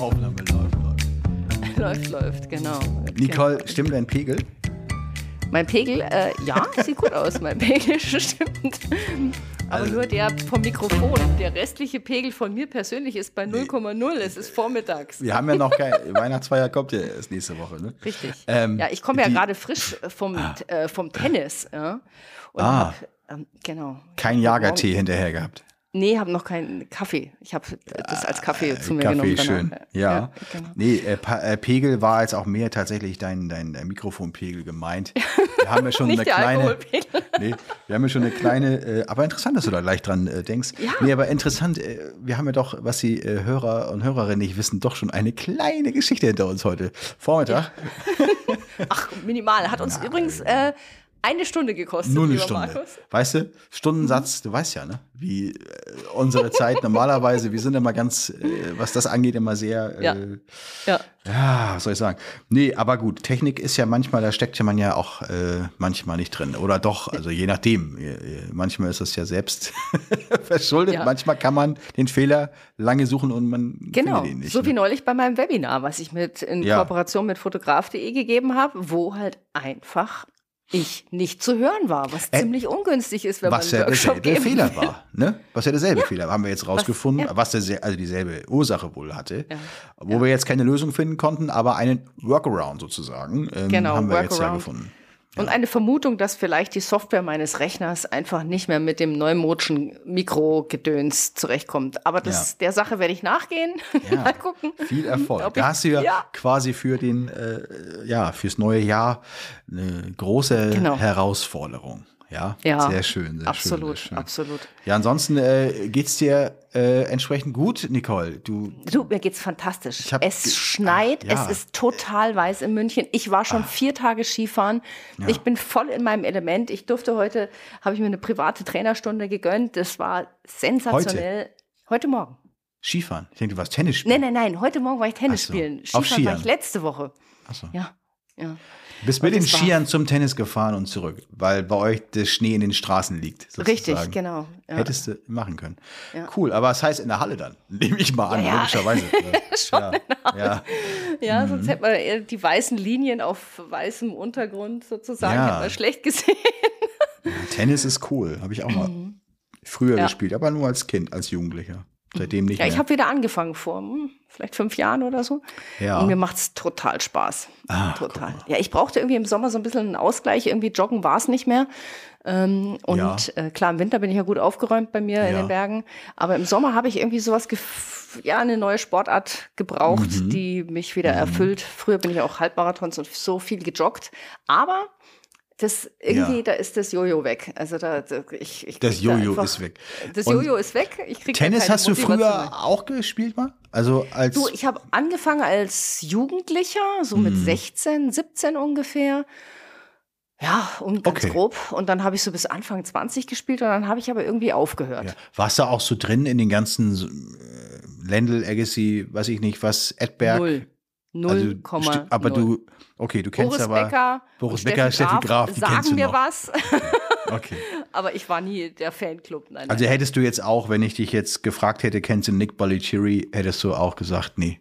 Aufnahme läuft, läuft. Läuft, läuft, genau. Nicole, stimmt dein Pegel? Mein Pegel, äh, ja, sieht gut aus. Mein Pegel stimmt. Aber Also- nur der vom Mikrofon. Der restliche Pegel von mir persönlich ist bei 0,0. Es ist vormittags. Wir haben ja noch kein Weihnachtsfeier kommt ja erst nächste Woche, ne? Richtig. Ähm, ja, ich komme ja gerade frisch vom, äh, vom Tennis. Ja, und Ah. hab, ähm, genau. Kein Jagertee hinterher gehabt. Nee, habe noch keinen Kaffee. Ich habe das als Kaffee zu mir Kaffee, genommen. schön. danach. Ja. genau. Nee, äh, äh, Pegel war jetzt auch mehr tatsächlich dein, dein, dein Mikrofonpegel gemeint. Wir haben ja schon eine kleine. Nee, wir haben ja schon eine kleine, äh, aber interessant, dass du da gleich dran äh, denkst. Ja. Nee, aber interessant, äh, wir haben ja doch, was die äh, Hörer und Hörerinnen nicht wissen, doch schon eine kleine Geschichte hinter uns heute. Vormittag. Ach, minimal. Hat uns übrigens äh, eine Stunde gekostet, Nur eine Stunde. Markus. Weißt du, Stundensatz, du weißt ja, ne? Wie äh, unsere Zeit normalerweise, wir sind immer ganz, äh, was das angeht, immer sehr, äh, Ja. Ja. ja, was soll ich sagen? Nee, aber gut, Technik ist ja manchmal, da steckt ja man ja auch äh, manchmal nicht drin. Oder doch, also je nachdem. Äh, Manchmal ist es ja selbst verschuldet. Ja. Manchmal kann man den Fehler lange suchen und man Genau, findet ihn nicht. so wie ne? neulich bei meinem Webinar, was ich mit in Ja. Kooperation mit fotograf.de gegeben habe, wo halt einfach ich nicht zu hören war, was Äh, ziemlich ungünstig ist, wenn was man ja einen Workshop derselbe geben Fehler war, ne? Was ja derselbe Fehler war, haben wir jetzt rausgefunden, ja. was der, also dieselbe Ursache wohl hatte, Ja. wo wir jetzt keine Lösung finden konnten, aber einen Workaround sozusagen ähm, Genau, haben wir jetzt ja Workaround. gefunden. Und eine Vermutung, dass vielleicht die Software meines Rechners einfach nicht mehr mit dem neumodischen Mikrogedöns zurechtkommt. Aber das, der Sache werde ich nachgehen. Ja. Mal gucken. Viel Erfolg. Ob Da hast du ja, ja. quasi für den, äh, ja, fürs neue Jahr eine große Genau. Herausforderung. Ja, Ja, sehr schön, sehr absolut, schön. Sehr schön. absolut. Ja, ansonsten äh, geht's dir äh, entsprechend gut, Nicole. Du, Du, mir geht's fantastisch. Hab es schneit, Ah, ja. es ist total weiß in München. Ich war schon vier Tage Skifahren. Ich bin voll in meinem Element. Ich durfte heute, habe ich mir eine private Trainerstunde gegönnt. Das war sensationell. Heute, Morgen. Skifahren. Ich denke, du warst Tennis spielen. Nein, nein, nein. Heute Morgen war ich Tennis Ach so. spielen. Auf Skifahren war Skiern. ich letzte Woche. Ach so. Ja, ja. Bist mit Und den war- Skiern zum Tennis gefahren und zurück, weil bei euch der Schnee in den Straßen liegt. Sozusagen. Richtig, genau. Ja. Hättest du machen können. Ja. Cool, aber es heißt in der Halle dann. Nehme ich mal an, Ja, logischerweise. Schon ja. ja. Ja, Mhm. sonst hätte man eher die weißen Linien auf weißem Untergrund sozusagen hätte man schlecht gesehen. Tennis ist cool, habe ich auch mal früher Mhm. Ja. gespielt, aber nur als Kind, als Jugendlicher. Seitdem nicht Ja, mehr. ich habe wieder angefangen vor hm, vielleicht fünf Jahren oder so. Ja. Und mir macht's total Spaß. Ah, total. Ja, ich brauchte irgendwie im Sommer so ein bisschen einen Ausgleich. Irgendwie joggen war es nicht mehr. Ähm, und Ja. äh, klar, im Winter bin ich ja gut aufgeräumt bei mir in Ja. den Bergen. Aber im Sommer habe ich irgendwie sowas, gef ja, eine neue Sportart gebraucht, Mhm. die mich wieder erfüllt. Früher bin ich auch Halbmarathons und so viel gejoggt. Aber das irgendwie, Ja. da ist das Jojo weg. Also da, da ich, ich Das da Jojo einfach- ist weg. Das Und Jojo ist weg. Ich krieg da Tennis hast du Motivation mehr. früher auch gespielt mal? Also als Du, ich habe angefangen als Jugendlicher, so mit 16, 17 ungefähr. Ja, und ganz Okay. grob. Und dann habe ich so bis Anfang 20 gespielt und dann habe ich aber irgendwie aufgehört. ja. warst du auch so drin in den ganzen äh, Lendl, Agassi, weiß ich nicht, was, Edberg? Null. Null, Also, Komma, sti- aber null. du, okay, du kennst Boris aber Becker, Boris Becker, Steffi Graf, die sagen du mir noch. was, Okay. aber ich war nie der Fanclub. Nein, Also nein. hättest du jetzt auch, wenn ich dich jetzt gefragt hätte, kennst du Nick Bolliciri, hättest du auch gesagt, nee,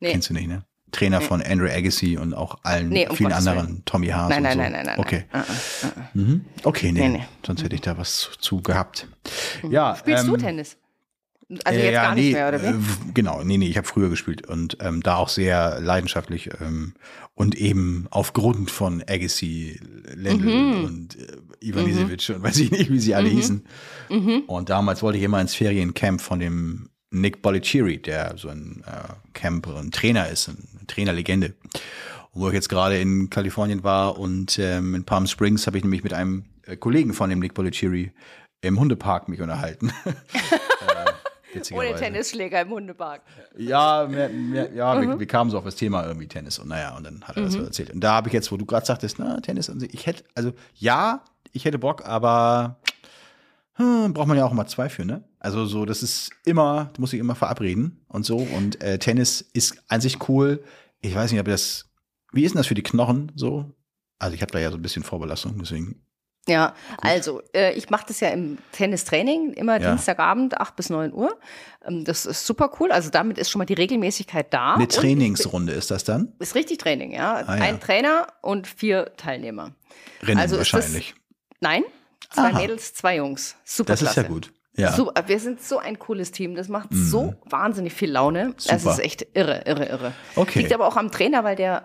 nee. kennst du nicht, ne? Trainer von Andrew Agassi und auch allen Nee, um vielen Gottes anderen, Willen. Tommy Haas Nein, und nein, so. nein, nein, nein. Okay. nein. Uh, uh, uh. Mhm. Okay, nee, Nee, nee. sonst hätte ich da was zu, zu gehabt. Ja, Spielst du ähm, Tennis? Also äh, jetzt ja, gar nee, nicht mehr, oder wie? äh, genau, nee, nee, ich habe früher gespielt und ähm, da auch sehr leidenschaftlich ähm, und eben aufgrund von Agassi, Lendl Mhm. und äh, Ivanisevic und weiß ich nicht, wie sie alle hießen. Mhm. Und damals wollte ich immer ins Feriencamp von dem Nick Bolliciri, der so ein äh, Camp, ein Trainer ist, eine Trainerlegende. Und wo ich jetzt gerade in Kalifornien war und ähm, in Palm Springs habe ich nämlich mit einem äh, Kollegen von dem Nick Bolliciri im Hundepark mich unterhalten. Ohne Tennisschläger im Hundepark. Ja, mehr, mehr, ja Mhm. wir, wir kamen so auf das Thema irgendwie Tennis und naja, und dann hat er das so erzählt. Und da habe ich jetzt, wo du gerade sagtest, na, Tennis an sich, ich hätte, also ja, ich hätte Bock, aber hm, braucht man ja auch immer zwei für, ne? Also so, das ist immer, du musst dich immer verabreden und so. Und äh, Tennis ist an sich cool. Ich weiß nicht, ob das, wie ist denn das für die Knochen so? Also ich habe da ja so ein bisschen Vorbelastung, deswegen Ja, also äh, ich mache das ja im Tennistraining, immer ja. Dienstagabend, 8 bis 9 Uhr. Ähm, das ist super cool. Also damit ist schon mal die Regelmäßigkeit da. Eine Trainingsrunde ist das dann? Ist richtig Training, ja. Ah, ja. Ein Trainer und vier Teilnehmer. Rennen also wahrscheinlich. Das, nein, zwei Aha. Mädels, zwei Jungs. Super. Das ist ja gut. Ja. So, wir sind so ein cooles Team. Das macht mhm. so wahnsinnig viel Laune. Super. Das ist echt irre, irre, irre. Okay. Liegt aber auch am Trainer, weil der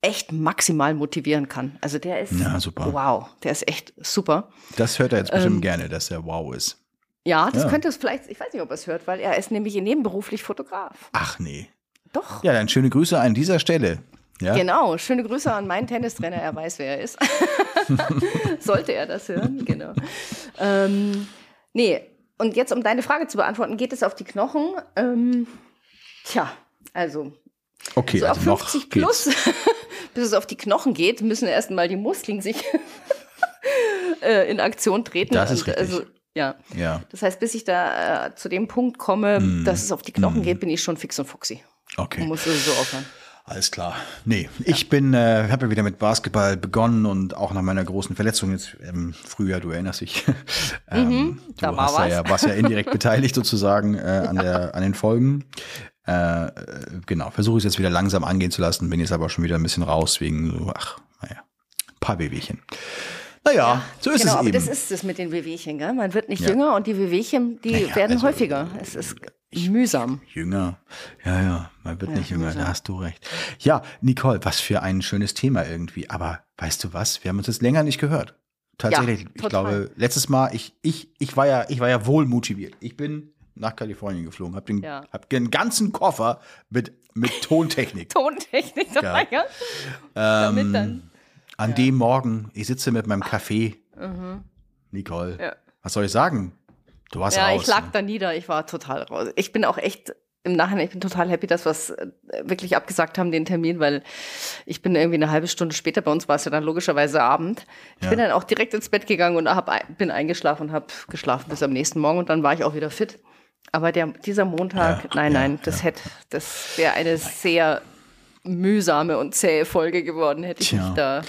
echt maximal motivieren kann. Also der ist ja, super. wow, der ist echt super. Das hört er jetzt bestimmt ähm, gerne, dass er wow ist. Ja, das ja. könnte es vielleicht, ich weiß nicht, ob er es hört, weil er ist nämlich nebenberuflich Fotograf. Ach nee. Doch. Ja, dann schöne Grüße an dieser Stelle. Ja? Genau, schöne Grüße an meinen Tennistrainer, er weiß, wer er ist. Sollte er das hören, genau. Ähm, nee, und jetzt, um deine Frage zu beantworten, geht es auf die Knochen? Ähm, tja, also. Okay, so also ab 50 plus, bis es auf die Knochen geht, müssen erst mal die Muskeln sich äh, in Aktion treten. Das ist richtig. Also, ja. ja. Das heißt, bis ich da äh, zu dem Punkt komme, mm. dass es auf die Knochen mm. geht, bin ich schon fix und fuchsi. Okay. Und muss sowieso aufhören. Alles klar. Nee, ja. ich bin, äh, habe ja wieder mit Basketball begonnen und auch nach meiner großen Verletzung jetzt im Frühjahr, du erinnerst dich. ähm, mhm, da du war hast was. Ja, warst ja indirekt beteiligt sozusagen äh, an, ja. der, an den Folgen. Äh, genau, versuche ich es jetzt wieder langsam angehen zu lassen, bin jetzt aber schon wieder ein bisschen raus wegen so, ach, naja, ein paar Wehwehchen. Naja, ja, so ist genau, es aber eben. Das ist es mit den Wehwehchen, gell? Man wird nicht ja. jünger und die Wehwehchen, die naja, werden also, häufiger. Es ist ich, mühsam. Jünger. Ja, ja, man wird ja, nicht jünger, mühsam. da hast du recht. Ja, Nicole, was für ein schönes Thema irgendwie. Aber weißt du was? Wir haben uns das länger nicht gehört. Tatsächlich, ich glaube, letztes Mal, ich, ich, ich war ja, ich war ja wohl motiviert. Ich bin nach Kalifornien geflogen, habe den, ja. hab den ganzen Koffer mit, mit Tontechnik. Tontechnik dabei, ja. Ähm, Damit dann. An ja. dem Morgen, ich sitze mit meinem Kaffee. Mhm. Nicole, ja. was soll ich sagen? Du warst ja, raus. ich lag ne? da nieder, ich war total raus. Ich bin auch echt im Nachhinein, ich bin total happy, dass wir es äh, wirklich abgesagt haben, den Termin, weil ich bin irgendwie eine halbe Stunde später, bei uns war es ja dann logischerweise Abend. Ich ja. bin dann auch direkt ins Bett gegangen und hab, bin eingeschlafen und habe geschlafen bis am nächsten Morgen und dann war ich auch wieder fit. Aber der, dieser Montag, ja, nein, nein, das hätte, das wäre eine sehr mühsame und zähe Folge geworden, hätte ich Tja. mich da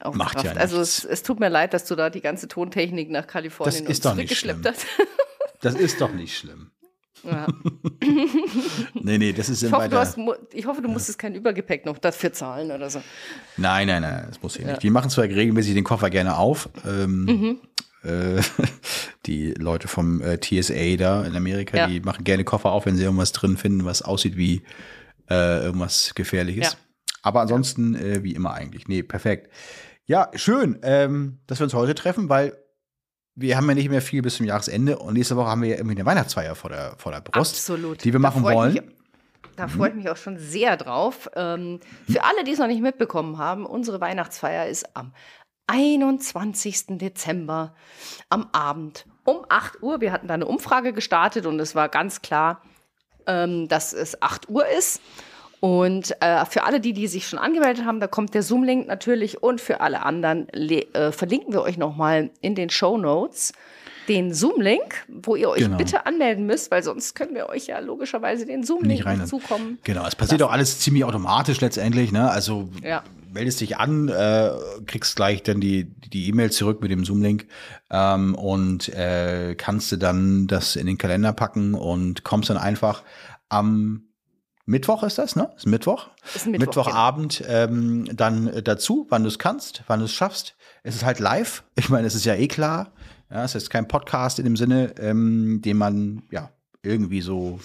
auch Macht ja Also es, es, tut mir leid, dass du da die ganze Tontechnik nach Kalifornien das ist doch nicht schlimm. hast. Das ist doch nicht schlimm. Ja. nee, nee, das ist ich hoffe, hast, ich hoffe, du musstest ja. kein Übergepäck noch dafür zahlen oder so. Nein, nein, nein, das muss ich ja. nicht. Die machen zwar regelmäßig den Koffer gerne auf. Ähm, mhm. Äh, die Leute vom äh, TSA da in Amerika, ja. die machen gerne Koffer auf, wenn sie irgendwas drin finden, was aussieht wie äh, irgendwas Gefährliches. Aber ansonsten äh, wie immer eigentlich. Nee, perfekt. Ja, schön, ähm, dass wir uns heute treffen, weil wir haben ja nicht mehr viel bis zum Jahresende und nächste Woche haben wir ja irgendwie eine Weihnachtsfeier vor der, vor der Brust, Absolut. die wir machen wollen. Mich, da mhm. freue ich mich auch schon sehr drauf. Ähm, für alle, die es noch nicht mitbekommen haben, unsere Weihnachtsfeier ist am 21. Dezember am Abend um 8 Uhr. Wir hatten da eine Umfrage gestartet und es war ganz klar, ähm, dass es 8 Uhr ist. Und äh, für alle die, die sich schon angemeldet haben, da kommt der Zoom-Link natürlich. Und für alle anderen äh, verlinken wir euch nochmal in den Show Notes den Zoom-Link, wo ihr euch genau. bitte anmelden müsst, weil sonst können wir euch ja logischerweise den Zoom-Link nicht, zukommen. Genau, es passiert lassen. auch alles ziemlich automatisch letztendlich. Ne? Also ja. Meldest dich an, äh, kriegst gleich dann die die E-Mail zurück mit dem Zoom-Link ähm, und äh, kannst du dann das in den Kalender packen und kommst dann einfach am Mittwoch ist das, ne? Ist Mittwoch. Ist Mittwoch Mittwochabend ähm, dann dazu, wann du es kannst, wann du es schaffst. Es ist halt live. Ich meine, es ist ja eh klar. Ja, es ist kein Podcast in dem Sinne, ähm, den man ja irgendwie so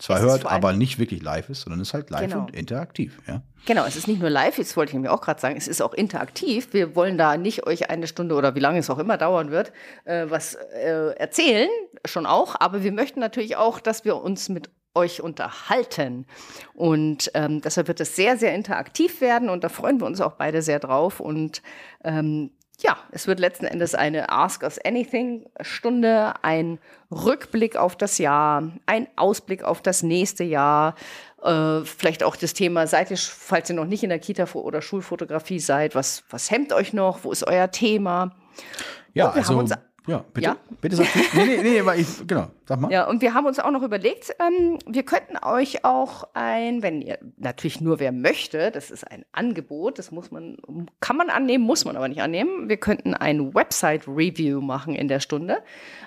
zwar hört, aber nicht wirklich live ist, sondern es ist halt live genau. und interaktiv. Ja. Genau, es ist nicht nur live, jetzt wollte ich mir auch gerade sagen, es ist auch interaktiv. Wir wollen da nicht euch eine Stunde oder wie lange es auch immer dauern wird, äh, was äh, erzählen, schon auch, aber wir möchten natürlich auch, dass wir uns mit euch unterhalten. Und ähm, deshalb wird es sehr, sehr interaktiv werden und da freuen wir uns auch beide sehr drauf. Und ähm, ja, es wird letzten Endes eine Ask Us Anything Stunde, ein Rückblick auf das Jahr, ein Ausblick auf das nächste Jahr. Äh, vielleicht auch das Thema, seid ihr, falls ihr noch nicht in der Kita- oder Schulfotografie seid, was, was hemmt euch noch? Wo ist euer Thema? Ja, also Ja, bitte. Ja. Bitte sag du. Nee, nee, nee, aber ich, genau, sag mal. Ja, und wir haben uns auch noch überlegt, ähm, wir könnten euch auch ein, wenn ihr natürlich nur wer möchte, das ist ein Angebot, das muss man, kann man annehmen, muss man aber nicht annehmen. Wir könnten ein Website-Review machen in der Stunde.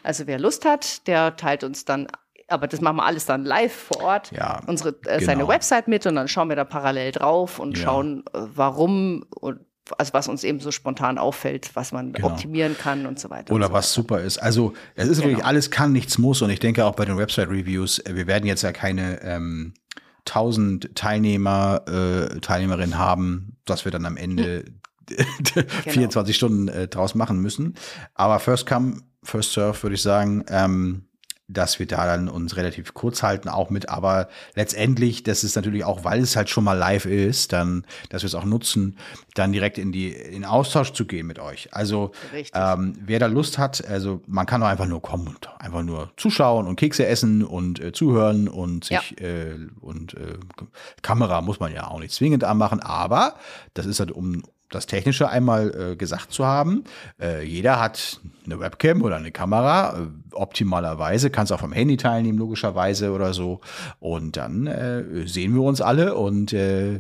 Also wer Lust hat, der teilt uns dann aber das machen wir alles dann live vor Ort, Ja, unsere, äh, genau. seine Website mit und dann schauen wir da parallel drauf und Ja. schauen, äh, warum und also was uns eben so spontan auffällt, was man Genau. optimieren kann und so weiter. Oder so was super ist. Also es ist wirklich Genau. alles kann, nichts muss. Und ich denke auch bei den Website-Reviews, äh, wir werden jetzt ja keine ähm, 1000 Teilnehmer, äh, Teilnehmerinnen haben, dass wir dann am Ende Genau. 24 Stunden äh, draus machen müssen. Aber first come, first serve würde ich sagen, ähm, dass wir da dann uns relativ kurz halten, auch mit, aber letztendlich, das ist natürlich auch, weil es halt schon mal live ist, dann, dass wir es auch nutzen, dann direkt in die, in Austausch zu gehen mit euch. Also, ähm, wer da Lust hat, also man kann doch einfach nur kommen und einfach nur zuschauen und Kekse essen und äh, zuhören und sich äh, und äh, Kamera muss man ja auch nicht zwingend anmachen, aber das ist halt um das Technische einmal äh, gesagt zu haben. Äh, jeder hat eine Webcam oder eine Kamera, äh, optimalerweise, kannst auch vom Handy teilnehmen, logischerweise oder so. Und dann äh, sehen wir uns alle und äh,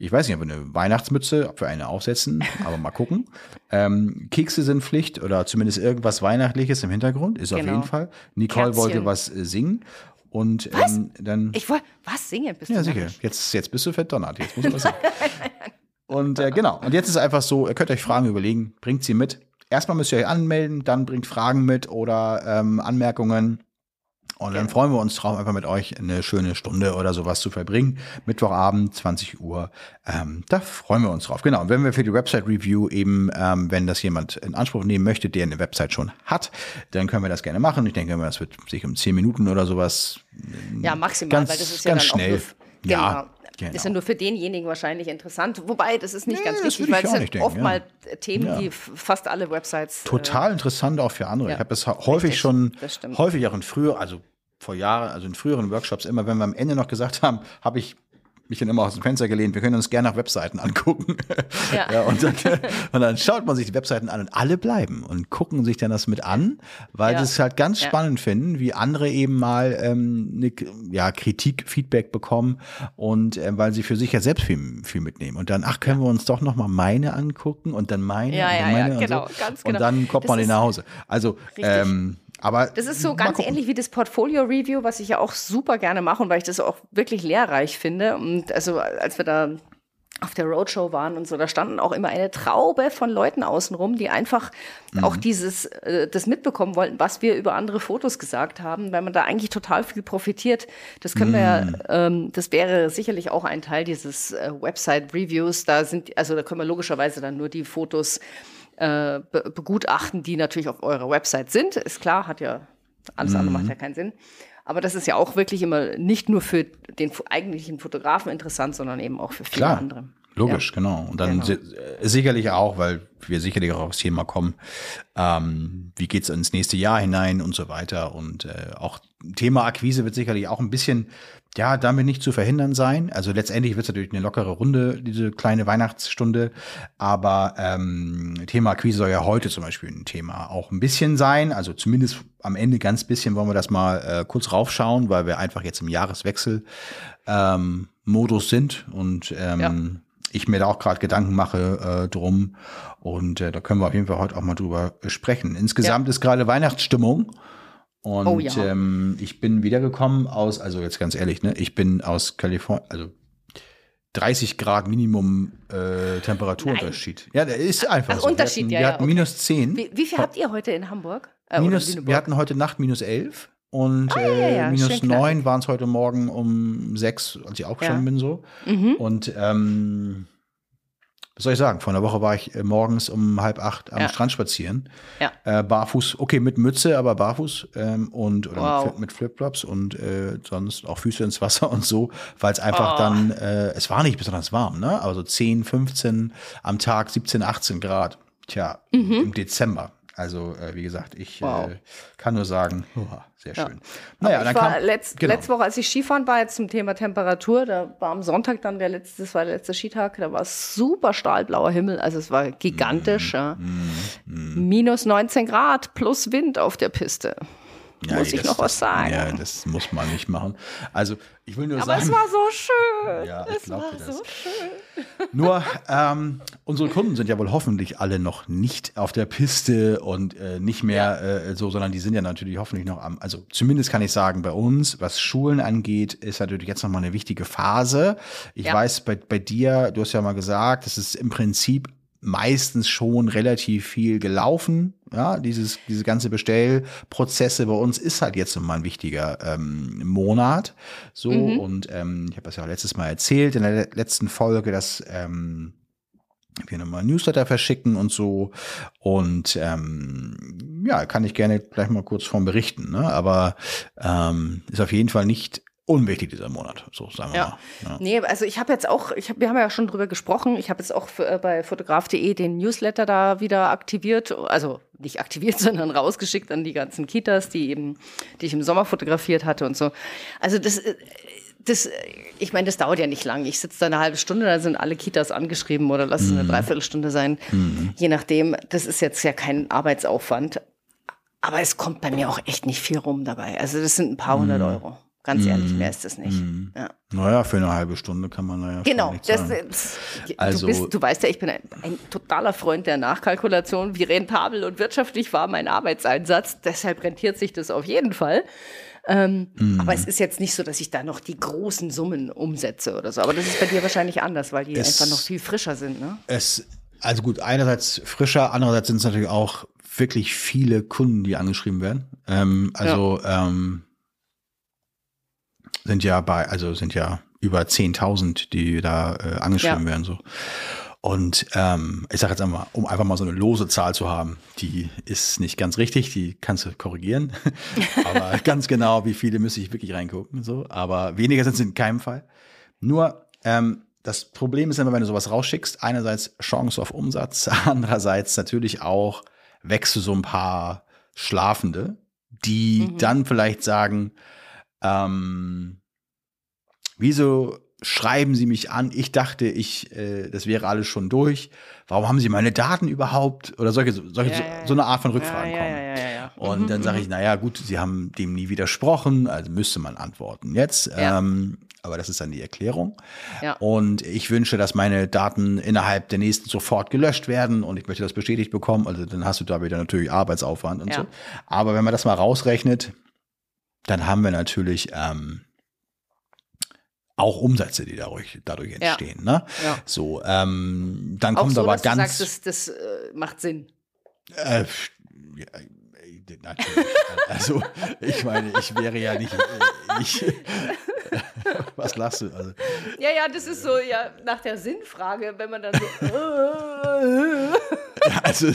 ich weiß nicht, ob wir eine Weihnachtsmütze, ob wir eine aufsetzen, aber mal gucken. Ähm, Kekse sind Pflicht oder zumindest irgendwas Weihnachtliches im Hintergrund, ist auf Genau. jeden Fall. Nicole Kerzchen. wollte was äh, singen und Was? ähm, dann. Ich wollte, was singen? Bist Ja, du sicher. narrisch? Jetzt, jetzt bist du verdonnert. Jetzt muss was sagen. Und äh, genau. Und jetzt ist einfach so, ihr könnt euch Fragen überlegen, bringt sie mit. Erstmal müsst ihr euch anmelden, dann bringt Fragen mit oder ähm, Anmerkungen. Und dann Genau. freuen wir uns drauf, einfach mit euch eine schöne Stunde oder sowas zu verbringen. Mittwochabend, 20 Uhr. Ähm, da freuen wir uns drauf. Genau. Und wenn wir für die Website-Review eben, ähm, wenn das jemand in Anspruch nehmen möchte, der eine Website schon hat, dann können wir das gerne machen. Ich denke, das wird sich um 10 Minuten oder sowas Ja, maximal, Ganz- weil das ist ja ganz schnell. auch Ja, genau. Genau. Ist ja nur für denjenigen wahrscheinlich interessant. Wobei, das ist nicht Nee, ganz ich weil es sind denken, oft ja. mal Themen, Ja. die fast alle Websites. äh, total interessant auch für andere. ja. Ich habe es häufig Richtig, schon, häufig auch in früher, also vor Jahren, also in früheren Workshops, immer wenn wir am Ende noch gesagt haben, habe ich mich dann immer aus dem Fenster gelehnt, wir können uns gerne nach Webseiten angucken. Ja. und, dann, und dann schaut man sich die Webseiten an und alle bleiben und gucken sich dann das mit an, weil Ja. sie es halt ganz Ja. spannend finden, wie andere eben mal ähm, eine ja, Kritik, Feedback bekommen und äh, weil sie für sich ja selbst viel, viel mitnehmen. Und dann, ach, können wir uns doch noch mal meine angucken und dann meine Ja, und ja, dann ja, meine und genau, so. ganz Und genau. dann kommt Das man in nach Hause. Also, ähm, aber Das ist so ganz ähnlich wie das Portfolio-Review, was ich ja auch super gerne mache und weil ich das auch wirklich lehrreich finde. Und also als wir da auf der Roadshow waren und so, da standen auch immer eine Traube von Leuten außenrum, die einfach Mhm. auch dieses, äh, das mitbekommen wollten, was wir über andere Fotos gesagt haben, weil man da eigentlich total viel profitiert. Das können wir Mhm. ja, ähm, das wäre sicherlich auch ein Teil dieses äh, Website-Reviews. Da sind, also da können wir logischerweise dann nur die Fotos äh, be begutachten, die natürlich auf eurer Website sind. Ist klar, hat ja alles andere Mhm. macht ja keinen Sinn. Aber das ist ja auch wirklich immer nicht nur für den eigentlichen Fotografen interessant, sondern eben auch für viele Klar, andere. logisch, genau. Und dann Genau. si äh, sicherlich auch, weil wir sicherlich auch aufs Thema kommen, ähm, wie geht's ins nächste Jahr hinein und so weiter. Und äh, auch Thema Akquise wird sicherlich auch ein bisschen, ja, damit nicht zu verhindern sein. Also letztendlich wird es natürlich eine lockere Runde, diese kleine Weihnachtsstunde. Aber ähm, Thema Akquise soll ja heute zum Beispiel ein Thema auch ein bisschen sein. Also zumindest am Ende ganz bisschen wollen wir das mal äh, kurz raufschauen, weil wir einfach jetzt im Jahreswechsel ähm, Modus sind und ähm, Ja. ich mir da auch gerade Gedanken mache äh, drum. Und äh, da können wir auf jeden Fall heute auch mal drüber sprechen. Insgesamt ist gerade Weihnachtsstimmung. Und Oh ja. ähm, ich bin wiedergekommen aus, also jetzt ganz ehrlich, ne, ich bin aus Kalifornien, also 30 Grad Minimum äh, Temperaturunterschied. Ja, der ist einfach Ach, so. Unterschied, wir hatten, ja, wir ja, hatten okay. minus 10. Wie, wie viel habt ihr heute in Hamburg? Äh, Minus, wir hatten heute Nacht minus 11 und Ah, ja, ja, äh, minus schön 9 knackig. waren es heute Morgen um 6, als ich aufgestanden Ja. bin so. Mhm. Und ähm, was soll ich sagen? Vor einer Woche war ich äh, morgens um halb acht am Ja. Strand spazieren. Ja. Äh, barfuß, okay, mit Mütze, aber barfuß ähm, und oder Wow. mit, mit Flipflops und äh, sonst auch Füße ins Wasser und so, weil es einfach Oh. dann, äh, es war nicht besonders warm, ne? Aber so 10, 15 am Tag, 17, 18 Grad. Tja, Mhm. im Dezember. Also, äh, wie gesagt, ich wow. äh, kann nur sagen, oh, sehr schön. Ja. Naja, dann war kam, letzt, genau. letzte Woche, als ich Skifahren war, jetzt zum Thema Temperatur, da war am Sonntag dann der letzte, das war der letzte Skitag, da war super stahlblauer Himmel, also es war gigantisch. Mm, ja. mm, mm. Minus 19 Grad plus Wind auf der Piste. Ja, muss ich noch was sagen? Ja, das muss man nicht machen. Also, ich will nur Aber sagen. Aber es war so schön. Ja, es war das. so schön. Nur, ähm, unsere Kunden sind ja wohl hoffentlich alle noch nicht auf der Piste und äh, nicht mehr ja. äh, so, sondern die sind ja natürlich hoffentlich noch am. Also, zumindest kann ich sagen, bei uns, was Schulen angeht, ist natürlich jetzt nochmal eine wichtige Phase. Ich ja. weiß, bei, bei dir, du hast ja mal gesagt, es ist im Prinzip meistens schon relativ viel gelaufen. Ja, dieses, diese ganze Bestellprozesse bei uns ist halt jetzt nochmal ein wichtiger ähm, Monat. So, mhm. und ähm, ich habe das ja auch letztes Mal erzählt in der letzten Folge, dass ähm, wir nochmal Newsletter verschicken und so. Und ähm, ja, kann ich gerne gleich mal kurz von berichten. Ne? Aber ähm, ist auf jeden Fall nicht unwichtig dieser Monat, so sagen wir ja. mal. Ja. Nee, also ich habe jetzt auch, ich hab, wir haben ja schon drüber gesprochen, ich habe jetzt auch für, äh, bei fotograf.de den Newsletter da wieder aktiviert, also nicht aktiviert, sondern rausgeschickt an die ganzen Kitas, die eben, die ich im Sommer fotografiert hatte und so. Also das, äh, das, äh, ich meine, das dauert ja nicht lang. Ich sitze da eine halbe Stunde, da sind alle Kitas angeschrieben oder lass es mhm. eine Dreiviertelstunde sein. Mhm. Je nachdem, das ist jetzt ja kein Arbeitsaufwand. Aber es kommt bei mir auch echt nicht viel rum dabei. Also das sind ein paar hundert mhm. Euro. Ganz ehrlich, mehr ist das nicht. Mm. Ja. Naja, für eine halbe Stunde kann man naja. Genau, das, das, also, du, bist, du weißt ja, ich bin ein, ein, totaler Freund der Nachkalkulation. Wie rentabel und wirtschaftlich war mein Arbeitseinsatz? Deshalb rentiert sich das auf jeden Fall. Ähm, mm. Aber es ist jetzt nicht so, dass ich da noch die großen Summen umsetze oder so. Aber das ist bei dir wahrscheinlich anders, weil die es, einfach noch viel frischer sind. Ne? Es, also gut, einerseits frischer, andererseits sind es natürlich auch wirklich viele Kunden, die angeschrieben werden. Ähm, also ja. ähm, sind ja bei, also sind ja über 10.000, die da äh, angeschrieben ja. werden. So. Und ähm, ich sage jetzt einmal, um einfach mal so eine lose Zahl zu haben, die ist nicht ganz richtig, die kannst du korrigieren. Aber ganz genau, wie viele müsste ich wirklich reingucken. So. Aber weniger sind es in keinem Fall. Nur, ähm, das Problem ist immer, wenn du sowas rausschickst, einerseits Chance auf Umsatz, andererseits natürlich auch wächst du so ein paar Schlafende, die mhm. dann vielleicht sagen, ähm, wieso schreiben Sie mich an? Ich dachte, ich, äh, das wäre alles schon durch. Warum haben Sie meine Daten überhaupt? Oder solche, solche ja, ja, so, so, eine Art von Rückfragen kommen. Und mhm, dann sage mhm. ich, naja, gut, Sie haben dem nie widersprochen, also müsste man antworten. Jetzt, ähm, aber das ist dann die Erklärung. Ja. Und ich wünsche, dass meine Daten innerhalb der nächsten sofort gelöscht werden und ich möchte das bestätigt bekommen. Also dann hast du da wieder natürlich Arbeitsaufwand und ja. so. Aber wenn man das mal rausrechnet, dann haben wir natürlich ähm, auch Umsätze, die dadurch, dadurch entstehen. Ja. Ne? Ja. So, ähm, dann auch kommt so, aber dass ganz. Du sagst, das, das äh, macht Sinn. Äh, ja, natürlich. also, ich meine, ich wäre ja nicht. Äh, ich, was lachst du? Also, ja, ja, das ist so, ja, nach der Sinnfrage, wenn man dann so. ja, also,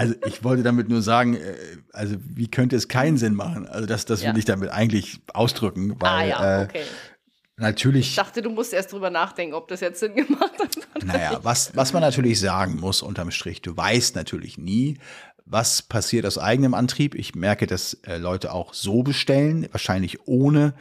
also ich wollte damit nur sagen, äh, also wie könnte es keinen Sinn machen? Also das, das will ja. ich damit eigentlich ausdrücken, weil ah, ja, äh, okay. äh, natürlich. Ich dachte, du musst erst drüber nachdenken, ob das jetzt Sinn gemacht hat. Naja, was, was man natürlich sagen muss unterm Strich, du weißt natürlich nie, was passiert aus eigenem Antrieb. Ich merke, dass äh, Leute auch so bestellen, wahrscheinlich ohne,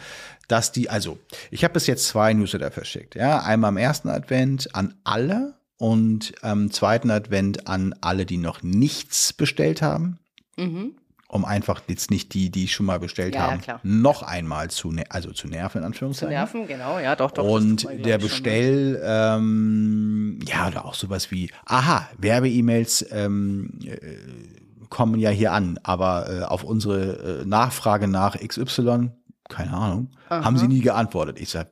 dass die, also ich habe bis jetzt zwei Newsletter verschickt. Ja, einmal am ersten Advent an alle und am zweiten Advent an alle, die noch nichts bestellt haben. Mhm. Um einfach jetzt nicht die, die schon mal bestellt ja, haben, ja, noch einmal zu, also zu nerven, in Anführungszeichen. Zu nerven, genau, ja, doch, doch. Und der Bestell, ähm, ja, oder auch sowas wie, aha, Werbe-E-Mails ähm, äh, kommen ja hier an, aber äh, auf unsere äh, Nachfrage nach XY keine Ahnung, Aha. haben sie nie geantwortet. Ich sag,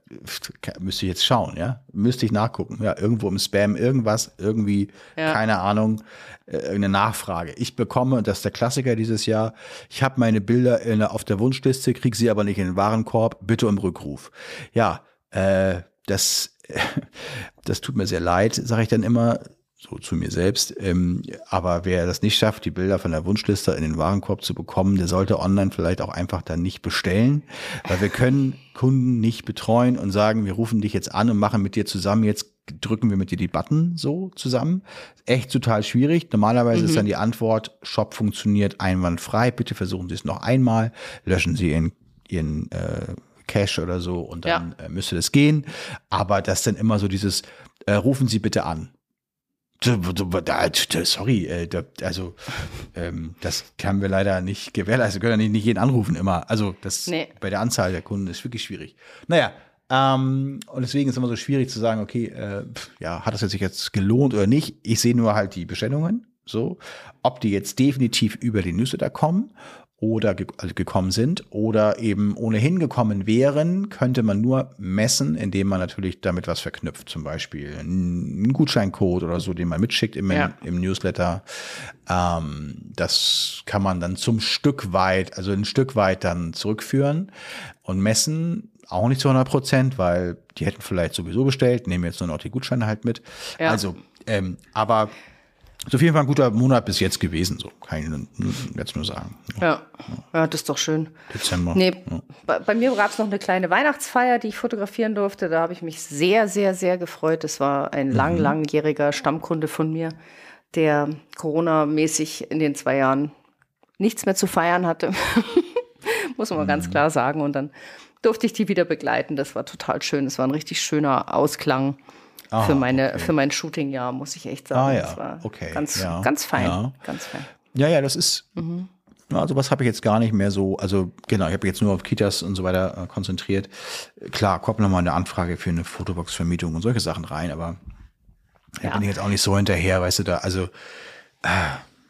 müsste ich jetzt schauen, ja? Müsste ich nachgucken. Ja, irgendwo im Spam irgendwas, irgendwie, ja. keine Ahnung, äh, irgendeine Nachfrage. Ich bekomme, und das ist der Klassiker dieses Jahr, ich habe meine Bilder in, auf der Wunschliste, krieg sie aber nicht in den Warenkorb, bitte um Rückruf. Ja, äh, das, das tut mir sehr leid, sage ich dann immer so zu mir selbst. Ähm, aber wer das nicht schafft, die Bilder von der Wunschliste in den Warenkorb zu bekommen, der sollte online vielleicht auch einfach dann nicht bestellen, weil wir können Kunden nicht betreuen und sagen, wir rufen dich jetzt an und machen mit dir zusammen jetzt drücken wir mit dir die Button so zusammen. Echt total schwierig. Normalerweise mhm. ist dann die Antwort, Shop funktioniert einwandfrei, bitte versuchen Sie es noch einmal, löschen Sie Ihren, Ihren äh, Cache oder so und dann ja. äh, müsste das gehen. Aber das dann immer so dieses, äh, rufen Sie bitte an. Sorry, äh, also ähm, das können wir leider nicht gewährleisten. Wir können ja nicht, jeden anrufen immer. Also das nee. bei der Anzahl der Kunden ist wirklich schwierig. Naja, ähm, und deswegen ist es immer so schwierig zu sagen, okay, äh, ja, hat das sich jetzt gelohnt oder nicht? Ich sehe nur halt die Bestellungen, so, ob die jetzt definitiv über die Newsletter kommen oder ge also gekommen sind oder eben ohnehin gekommen wären, könnte man nur messen, indem man natürlich damit was verknüpft, zum Beispiel einen Gutscheincode oder so, den man mitschickt im, ja. im Newsletter. Ähm, das kann man dann zum Stück weit, also ein Stück weit dann zurückführen und messen auch nicht zu 100 Prozent, weil die hätten vielleicht sowieso bestellt, nehmen jetzt nur noch die Gutscheine halt mit. Ja. Also, ähm, aber ist auf jeden Fall ein guter Monat bis jetzt gewesen, so kann ich jetzt nur sagen. Ja, ja, das ist doch schön. Dezember. Nee, ja. bei, bei, mir gab es noch eine kleine Weihnachtsfeier, die ich fotografieren durfte. Da habe ich mich sehr, sehr, sehr gefreut. Das war ein lang, mhm. langjähriger Stammkunde von mir, der Corona-mäßig in den zwei Jahren nichts mehr zu feiern hatte. Muss man mal mhm. ganz klar sagen. Und dann durfte ich die wieder begleiten. Das war total schön. Das war ein richtig schöner Ausklang ah, für, meine, okay. für mein Shootingjahr, muss ich echt sagen. Ah, ja. Das war okay. ganz, ja. ganz fein. Ja. Ganz fein. Ja, ja, das ist. Mhm. Also was habe ich jetzt gar nicht mehr so, also genau, ich habe jetzt nur auf Kitas und so weiter äh, konzentriert. Klar, kommt nochmal eine Anfrage für eine Fotobox-Vermietung und solche Sachen rein, aber ja. da bin ich jetzt auch nicht so hinterher, weißt du, da, also äh,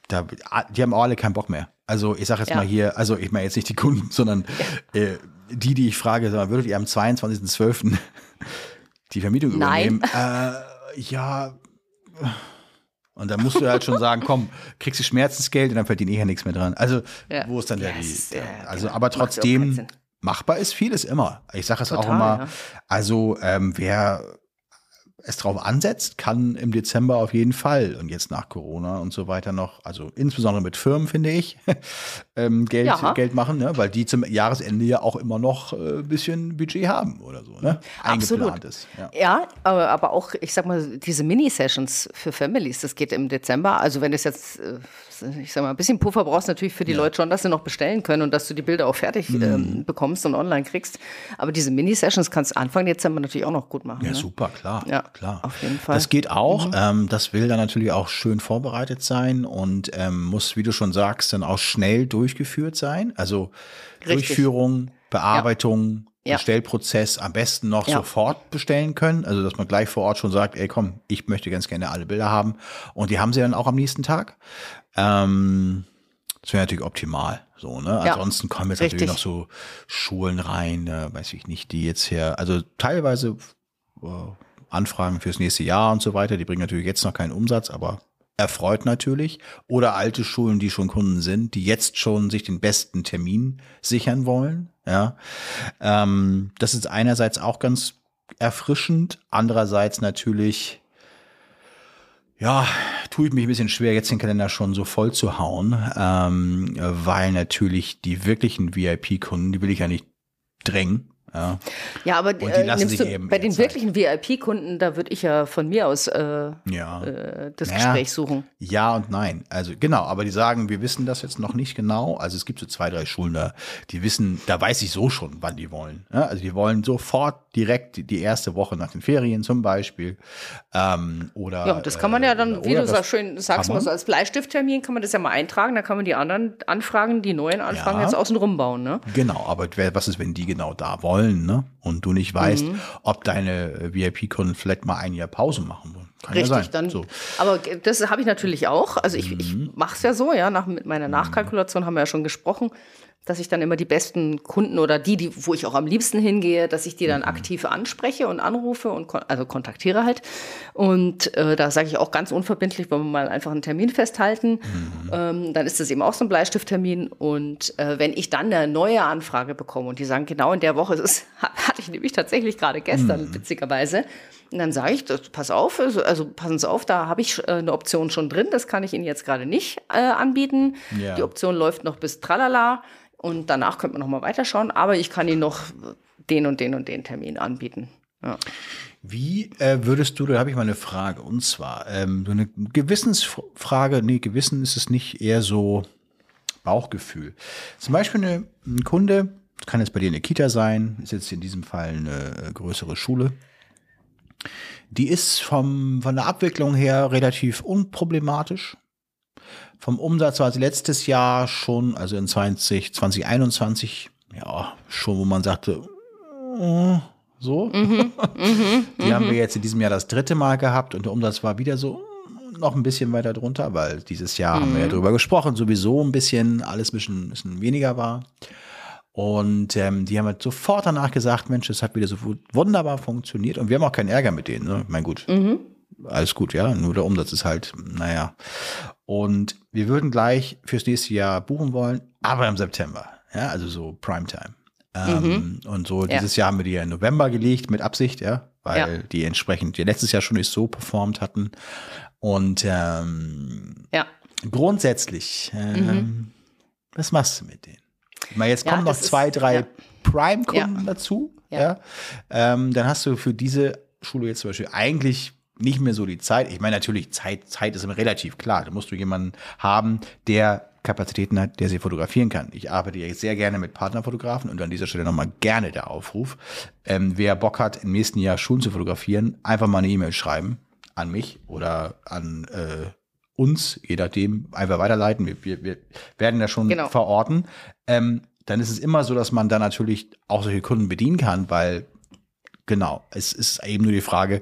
da, die haben auch alle keinen Bock mehr. Also ich sage jetzt ja. mal hier, also ich meine jetzt nicht die Kunden, sondern ja. äh, die, die ich frage, sag mal, würdet ihr am 22.12. die Vermietung übernehmen? Äh, ja. Und dann musst du halt schon sagen, komm, kriegst du Schmerzensgeld und dann verdient ich ja nichts mehr dran. Also, ja. wo ist dann der, yes, der, also, genau. aber trotzdem, machbar ist vieles immer. Ich sage es auch immer. Ja. Also, ähm, wer es drauf ansetzt, kann im Dezember auf jeden Fall und jetzt nach Corona und so weiter noch, also insbesondere mit Firmen, finde ich, ähm, Geld, ja. Geld machen, ne? weil die zum Jahresende ja auch immer noch äh, ein bisschen Budget haben oder so, ne? Eingeplant ist. Ja. ja, aber, aber auch, ich sag mal, diese Mini-Sessions für Families, das geht im Dezember. Also wenn es jetzt, ich sag mal, ein bisschen Puffer brauchst natürlich für die ja. Leute schon, dass sie noch bestellen können und dass du die Bilder auch fertig mhm. ähm, bekommst und online kriegst. Aber diese Mini-Sessions kannst du Anfang Dezember natürlich auch noch gut machen. Ja, ne? super, klar. Ja klar. Auf jeden Fall. Das geht auch. Mhm. Ähm, das will dann natürlich auch schön vorbereitet sein und ähm, muss, wie du schon sagst, dann auch schnell durchgeführt sein. Also Richtig. Durchführung, Bearbeitung, ja. Bestellprozess am besten noch ja. sofort bestellen können. Also, dass man gleich vor Ort schon sagt, ey, komm, ich möchte ganz gerne alle Bilder haben. Und die haben sie dann auch am nächsten Tag. Ähm, das wäre natürlich optimal. So, ne? Ja, Ansonsten kommen jetzt richtig. natürlich noch so Schulen rein, äh, weiß ich nicht, die jetzt hier, also teilweise äh, Anfragen fürs nächste Jahr und so weiter. Die bringen natürlich jetzt noch keinen Umsatz, aber erfreut natürlich. Oder alte Schulen, die schon Kunden sind, die jetzt schon sich den besten Termin sichern wollen. Ja, ähm, das ist einerseits auch ganz erfrischend, andererseits natürlich ja, tue ich mich ein bisschen schwer, jetzt den Kalender schon so voll zu hauen, ähm, weil natürlich die wirklichen VIP-Kunden, die will ich ja nicht drängen. Ja, ja aber äh, nimmst du, bei den Zeit. wirklichen VIP-Kunden, da würde ich ja von mir aus äh, ja. äh, das naja, Gespräch suchen. Ja und nein. Also genau, aber die sagen, wir wissen das jetzt noch nicht genau. Also es gibt so zwei, drei Schulen da, die wissen, da weiß ich so schon, wann die wollen. Ja, also die wollen sofort direkt die erste Woche nach den Ferien zum Beispiel. Ähm, oder, ja, das kann man ja dann, wie du so schön sagst, mal so als Bleistifttermin kann man das ja mal eintragen. Da kann man die anderen Anfragen, die neuen Anfragen ja. jetzt außen rumbauen. Ne? Genau, aber was ist, wenn die genau da wollen? Wollen, ne? Und du nicht weißt, mhm. ob deine VIP-Kunden vielleicht mal ein Jahr Pause machen wollen. Kann Richtig, ja sein. dann. So. Aber das habe ich natürlich auch. Also ich, mhm. ich mache es ja so, ja, nach mit meiner mhm. Nachkalkulation haben wir ja schon gesprochen dass ich dann immer die besten Kunden oder die, die, wo ich auch am liebsten hingehe, dass ich die dann mhm. aktiv anspreche und anrufe und kon also kontaktiere halt. Und äh, da sage ich auch ganz unverbindlich, wollen wir mal einfach einen Termin festhalten. Mhm. Ähm, dann ist das eben auch so ein Bleistifttermin. Und äh, wenn ich dann eine neue Anfrage bekomme und die sagen, genau in der Woche, das hatte ich nämlich tatsächlich gerade gestern, mhm. witzigerweise, und dann sage ich, das, pass auf, also, also passen Sie auf, da habe ich äh, eine Option schon drin, das kann ich Ihnen jetzt gerade nicht äh, anbieten. Ja. Die Option läuft noch bis tralala. Und danach könnte man noch mal weiterschauen, aber ich kann Ihnen noch den und den und den Termin anbieten. Ja. Wie äh, würdest du, da habe ich mal eine Frage, und zwar ähm, so eine Gewissensfrage, nee, Gewissen ist es nicht, eher so Bauchgefühl. Zum Beispiel eine, ein Kunde, kann jetzt bei dir eine Kita sein, ist jetzt in diesem Fall eine äh, größere Schule. Die ist vom, von der Abwicklung her relativ unproblematisch. Vom Umsatz war sie letztes Jahr schon, also in 20, 2021, ja, schon, wo man sagte, oh, so. Mhm, mh, die haben wir jetzt in diesem Jahr das dritte Mal gehabt und der Umsatz war wieder so noch ein bisschen weiter drunter, weil dieses Jahr mhm. haben wir ja drüber gesprochen, sowieso ein bisschen, alles ein bisschen, bisschen weniger war. Und ähm, die haben halt sofort danach gesagt, Mensch, es hat wieder so wunderbar funktioniert und wir haben auch keinen Ärger mit denen. Ne? Mein gut, mhm. alles gut, ja. Nur der Umsatz ist halt, naja. Und wir würden gleich fürs nächste Jahr buchen wollen, aber im September. Ja, also so Primetime. Ähm, mhm. Und so dieses ja. Jahr haben wir die ja im November gelegt, mit Absicht, ja, weil ja. die entsprechend, die letztes Jahr schon nicht so performt hatten. Und ähm, ja. grundsätzlich, ähm, mhm. was machst du mit denen? Ich meine, jetzt kommen noch zwei, drei ja. Prime-Kunden dazu. Ja. Ähm, dann hast du für diese Schule jetzt zum Beispiel eigentlich nicht mehr so die Zeit. Ich meine, natürlich, Zeit, Zeit ist immer relativ klar. Da musst du jemanden haben, der Kapazitäten hat, der sie fotografieren kann. Ich arbeite jetzt sehr gerne mit Partnerfotografen und an dieser Stelle nochmal gerne der Aufruf. Ähm, wer Bock hat, im nächsten Jahr Schulen zu fotografieren, einfach mal eine E-Mail schreiben an mich oder an äh, uns, je nachdem, einfach weiterleiten. Wir, wir, wir werden das schon genau. verorten. Ähm, dann ist es immer so, dass man da natürlich auch solche Kunden bedienen kann, weil genau, es ist eben nur die Frage,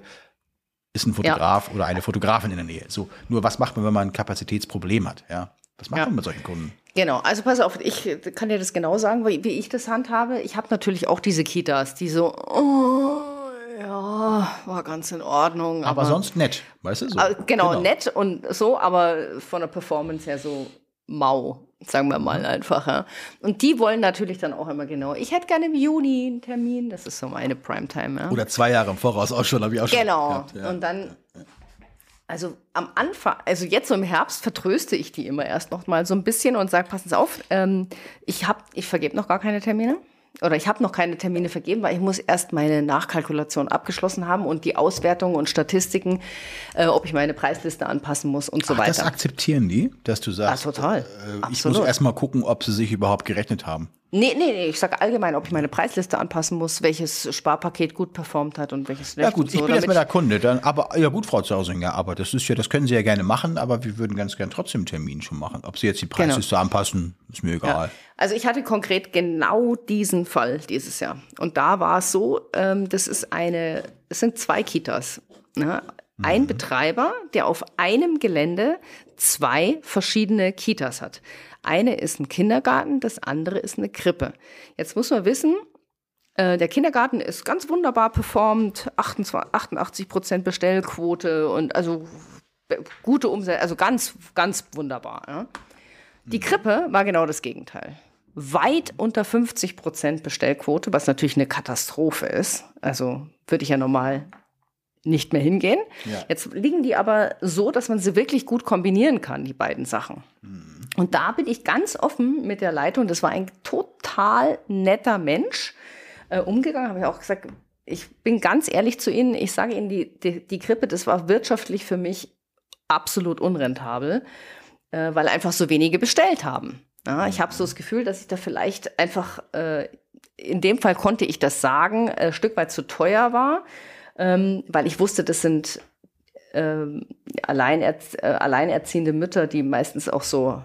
ist ein Fotograf ja. oder eine Fotografin in der Nähe. So, nur was macht man, wenn man ein Kapazitätsproblem hat? Ja, was macht ja. man mit solchen Kunden? Genau, also pass auf, ich kann dir das genau sagen, wie, ich das handhabe. Ich habe natürlich auch diese Kitas, die so, oh, ja, war ganz in Ordnung. Aber, aber sonst nett, weißt du? So. Genau, genau, nett und so, aber von der Performance her so mau, sagen wir mal einfach. Ja. Und die wollen natürlich dann auch immer genau, ich hätte gerne im Juni einen Termin, das ist so meine Primetime. Ja. Oder zwei Jahre im Voraus auch schon, habe ich auch schon. Genau, ja. und dann, also am Anfang, also jetzt so im Herbst vertröste ich die immer erst noch mal so ein bisschen und sage, passen Sie auf, ähm, ich, ich vergebe noch gar keine Termine oder ich habe noch keine Termine vergeben, weil ich muss erst meine Nachkalkulation abgeschlossen haben und die Auswertungen und Statistiken, äh, ob ich meine Preisliste anpassen muss und so Ach, weiter. Das akzeptieren die, dass du sagst, ja, total. Äh, ich muss erst mal gucken, ob sie sich überhaupt gerechnet haben. Nee, nee, nee, ich sage allgemein, ob ich meine Preisliste anpassen muss, welches Sparpaket gut performt hat und welches nicht. Ja gut, so, ich bin jetzt mal der Kunde, dann, aber ja gut, Frau Zausinger, aber das ist ja, das können Sie ja gerne machen, aber wir würden ganz gern trotzdem einen Termin schon machen. Ob Sie jetzt die genau. Preisliste genau. anpassen, ist mir egal. Ja. Also ich hatte konkret genau diesen Fall dieses Jahr. Und da war es so, ähm, das ist eine, es sind zwei Kitas. Ne? Ein mhm. Betreiber, der auf einem Gelände zwei verschiedene Kitas hat. Eine ist ein Kindergarten, das andere ist eine Krippe. Jetzt muss man wissen, äh, der Kindergarten ist ganz wunderbar performt, 28, 88 Prozent Bestellquote und also gute Umsätze, also ganz, ganz wunderbar. Ja. Die Krippe war genau das Gegenteil. Weit unter 50 Prozent Bestellquote, was natürlich eine Katastrophe ist. Also würde ich ja normal nicht mehr hingehen. Ja. Jetzt liegen die aber so, dass man sie wirklich gut kombinieren kann, die beiden Sachen. Mhm. Und da bin ich ganz offen mit der Leitung. Das war ein total netter Mensch. Äh, umgegangen habe ich auch gesagt, ich bin ganz ehrlich zu Ihnen. Ich sage Ihnen, die, die, die Krippe, das war wirtschaftlich für mich absolut unrentabel, äh, weil einfach so wenige bestellt haben. Ja, ich habe so das Gefühl, dass ich da vielleicht einfach, äh, in dem Fall konnte ich das sagen, ein Stück weit zu teuer war ähm, weil ich wusste, das sind ähm, alleinerz äh, alleinerziehende Mütter, die meistens auch so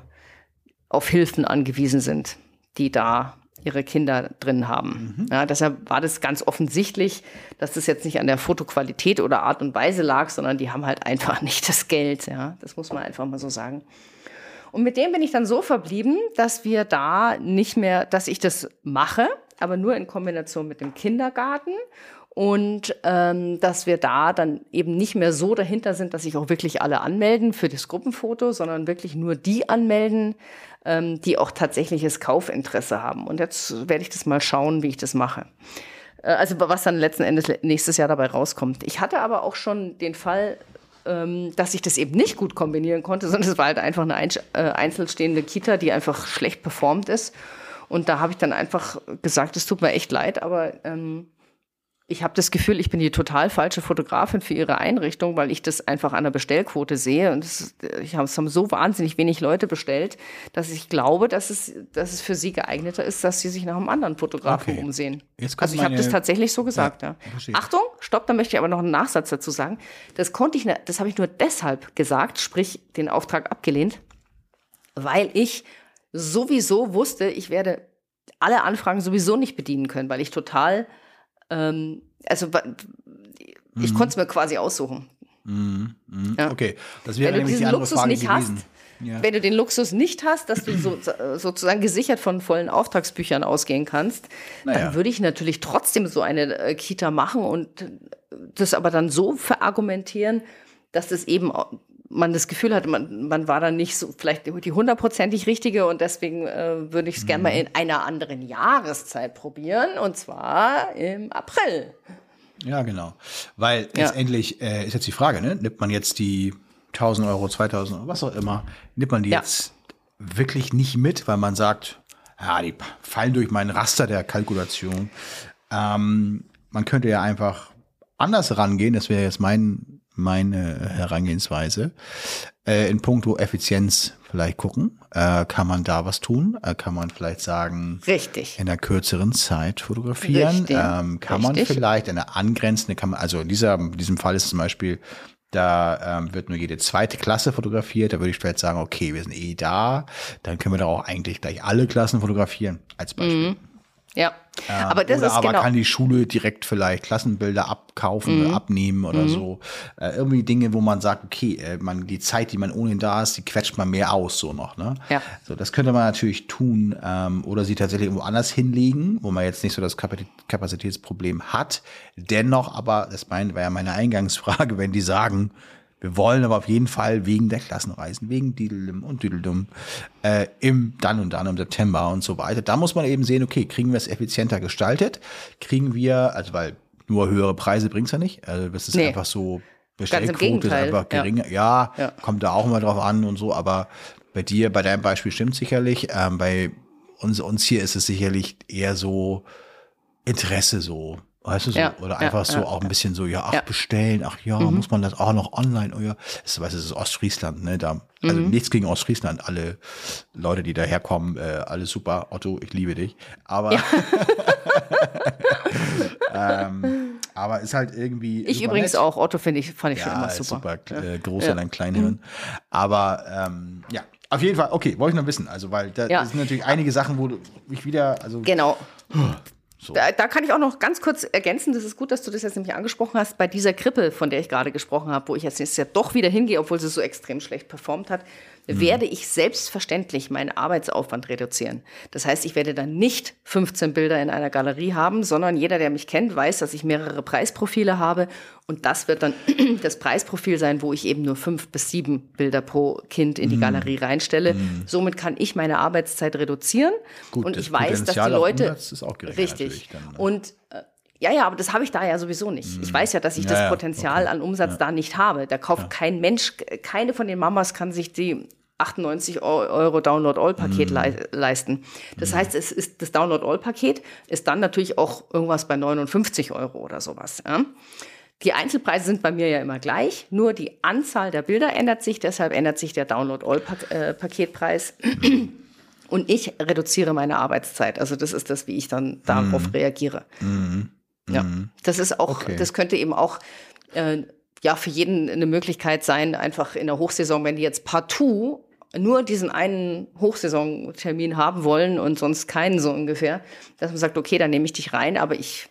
auf Hilfen angewiesen sind, die da ihre Kinder drin haben. Mhm. Ja, deshalb war das ganz offensichtlich, dass das jetzt nicht an der Fotoqualität oder Art und Weise lag, sondern die haben halt einfach nicht das Geld. Ja, das muss man einfach mal so sagen. Und mit dem bin ich dann so verblieben, dass wir da nicht mehr, dass ich das mache, aber nur in Kombination mit dem Kindergarten und ähm, dass wir da dann eben nicht mehr so dahinter sind, dass sich auch wirklich alle anmelden für das Gruppenfoto, sondern wirklich nur die anmelden, ähm, die auch tatsächliches Kaufinteresse haben. Und jetzt werde ich das mal schauen, wie ich das mache. Äh, also was dann letzten Endes nächstes Jahr dabei rauskommt. Ich hatte aber auch schon den Fall, ähm, dass ich das eben nicht gut kombinieren konnte, sondern es war halt einfach eine äh, einzelstehende Kita, die einfach schlecht performt ist. Und da habe ich dann einfach gesagt, es tut mir echt leid, aber ähm, ich habe das Gefühl, ich bin die total falsche Fotografin für ihre Einrichtung, weil ich das einfach an der Bestellquote sehe. Und es, ich habe, es haben so wahnsinnig wenig Leute bestellt, dass ich glaube, dass es, dass es für sie geeigneter ist, dass sie sich nach einem anderen Fotografen okay. umsehen. also ich habe das tatsächlich so gesagt. Ja, ja. Achtung, stopp, da möchte ich aber noch einen Nachsatz dazu sagen. Das konnte ich, das habe ich nur deshalb gesagt, sprich den Auftrag abgelehnt, weil ich sowieso wusste, ich werde alle Anfragen sowieso nicht bedienen können, weil ich total ähm, also ich mhm. konnte es mir quasi aussuchen. Mhm. Mhm. Ja. Okay, das wäre nämlich die andere Luxus Frage nicht gewesen. Hast, ja. Wenn du den Luxus nicht hast, dass du so, sozusagen gesichert von vollen Auftragsbüchern ausgehen kannst, naja. dann würde ich natürlich trotzdem so eine äh, Kita machen und das aber dann so verargumentieren, dass das eben man das Gefühl hatte, man, man war dann nicht so vielleicht die hundertprozentig richtige und deswegen äh, würde ich es mhm. gerne mal in einer anderen Jahreszeit probieren und zwar im April. Ja, genau. Weil ja. letztendlich äh, ist jetzt die Frage, ne? nimmt man jetzt die 1000 Euro, 2000 Euro, was auch immer, nimmt man die ja. jetzt wirklich nicht mit, weil man sagt, ja, die fallen durch meinen Raster der Kalkulation. Ähm, man könnte ja einfach anders rangehen, das wäre jetzt mein meine Herangehensweise. Äh, in puncto Effizienz vielleicht gucken. Äh, kann man da was tun? Äh, kann man vielleicht sagen, Richtig. in einer kürzeren Zeit fotografieren? Ähm, kann Richtig. man vielleicht eine angrenzende, kann man, also in, dieser, in diesem Fall ist zum Beispiel, da ähm, wird nur jede zweite Klasse fotografiert. Da würde ich vielleicht sagen, okay, wir sind eh da. Dann können wir da auch eigentlich gleich alle Klassen fotografieren, als Beispiel. Mhm. Ja. Ähm, aber das oder ist aber genau. kann die Schule direkt vielleicht Klassenbilder abkaufen, mhm. abnehmen oder mhm. so. Äh, irgendwie Dinge, wo man sagt, okay, äh, man, die Zeit, die man ohnehin da ist, die quetscht man mehr aus, so noch. Ne? Ja. So, das könnte man natürlich tun ähm, oder sie tatsächlich irgendwo anders hinlegen, wo man jetzt nicht so das Kapazitätsproblem hat. Dennoch aber, das war ja meine Eingangsfrage, wenn die sagen, wir wollen aber auf jeden Fall wegen der Klassenreisen, wegen Dideldum und Düdeldum äh, im dann und dann im September und so weiter. Da muss man eben sehen, okay, kriegen wir es effizienter gestaltet? Kriegen wir, also weil nur höhere Preise bringt's ja nicht. Also das ist nee. einfach so, Bestellquote ist einfach geringer. Ja. ja, kommt da auch immer drauf an und so, aber bei dir, bei deinem Beispiel stimmt sicherlich. Ähm, bei uns, uns hier ist es sicherlich eher so Interesse so. Weißt du so? Ja, Oder einfach ja, so ja, auch ein bisschen so, ja, ach, bestellen, ach ja, mhm. muss man das auch noch online, oh ja. Das, weißt du, das ist Ostfriesland, ne? Da, also mhm. nichts gegen Ostfriesland, alle Leute, die daherkommen, äh, alles super. Otto, ich liebe dich. Aber, ähm, aber ist halt irgendwie. Ich übrigens nett. auch, Otto finde ich, fand ich schon immer super. super äh, großer, dein Kleinhirn. Mhm. Aber ähm, ja, auf jeden Fall, okay, wollte ich noch wissen. Also, weil da sind natürlich einige Sachen, wo ich wieder, also. Genau. So. Da, da, kann ich auch noch ganz kurz ergänzen, das ist gut, dass du das jetzt nämlich angesprochen hast, bei dieser Krippe, von der ich gerade gesprochen habe, wo ich jetzt nächstes Jahr doch wieder hingehe, obwohl sie so extrem schlecht performt hat, mhm. werde ich selbstverständlich meinen Arbeitsaufwand reduzieren. Das heißt, ich werde dann nicht 15 Bilder in einer Galerie haben, sondern jeder, der mich kennt, weiß, dass ich mehrere Preisprofile habe. Und das wird dann das Preisprofil sein, wo ich eben nur fünf bis sieben Bilder pro Kind in die mhm. Galerie reinstelle. Mhm. Somit kann ich meine Arbeitszeit reduzieren. Gut, und ich weiß, dass die Leute. richtig. Ne? Und äh, ja, ja, aber das habe ich da ja sowieso nicht. Ich mhm. weiß ja, dass ich ja, das Potenzial okay. an Umsatz da nicht habe. Da kauft kein Mensch, keine von den Mamas kann sich die 98 Euro Download-All-Paket mm. le leisten. Das mm. heißt, es ist das Download-All-Paket ist dann natürlich auch irgendwas bei 59 Euro oder sowas. Ja? Die Einzelpreise sind bei mir ja immer gleich, nur die Anzahl der Bilder ändert sich, deshalb ändert sich der Download-All-Paketpreis. Und ich reduziere meine Arbeitszeit. Also das ist das, wie ich dann darauf mm. reagiere. Ja, das ist auch, okay. das könnte eben auch äh, ja für jeden eine Möglichkeit sein, einfach in der Hochsaison, wenn die jetzt partout nur diesen einen Hochsaisontermin haben wollen und sonst keinen so ungefähr, dass man sagt, okay, dann nehme ich dich rein, aber ich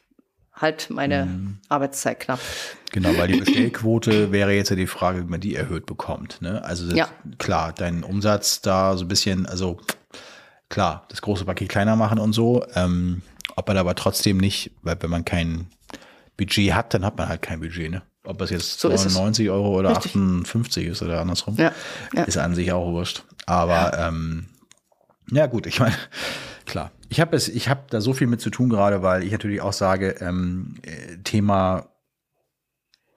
halt meine mhm. Arbeitszeit knapp. Genau, weil die Bestellquote wäre jetzt ja die Frage, wie man die erhöht bekommt. Ne? Also ja. klar, dein Umsatz da so ein bisschen, also klar, das große Paket kleiner machen und so. Ähm, ob man aber trotzdem nicht, weil wenn man kein Budget hat, dann hat man halt kein Budget. Ne? Ob es jetzt so 99 Euro oder Richtig. 58 ist oder andersrum, ja, ja. ist an sich auch wurscht. Aber ähm, ja gut, ich meine, klar. Ich habe es, ich habe da so viel mit zu tun gerade, weil ich natürlich auch sage, ähm, Thema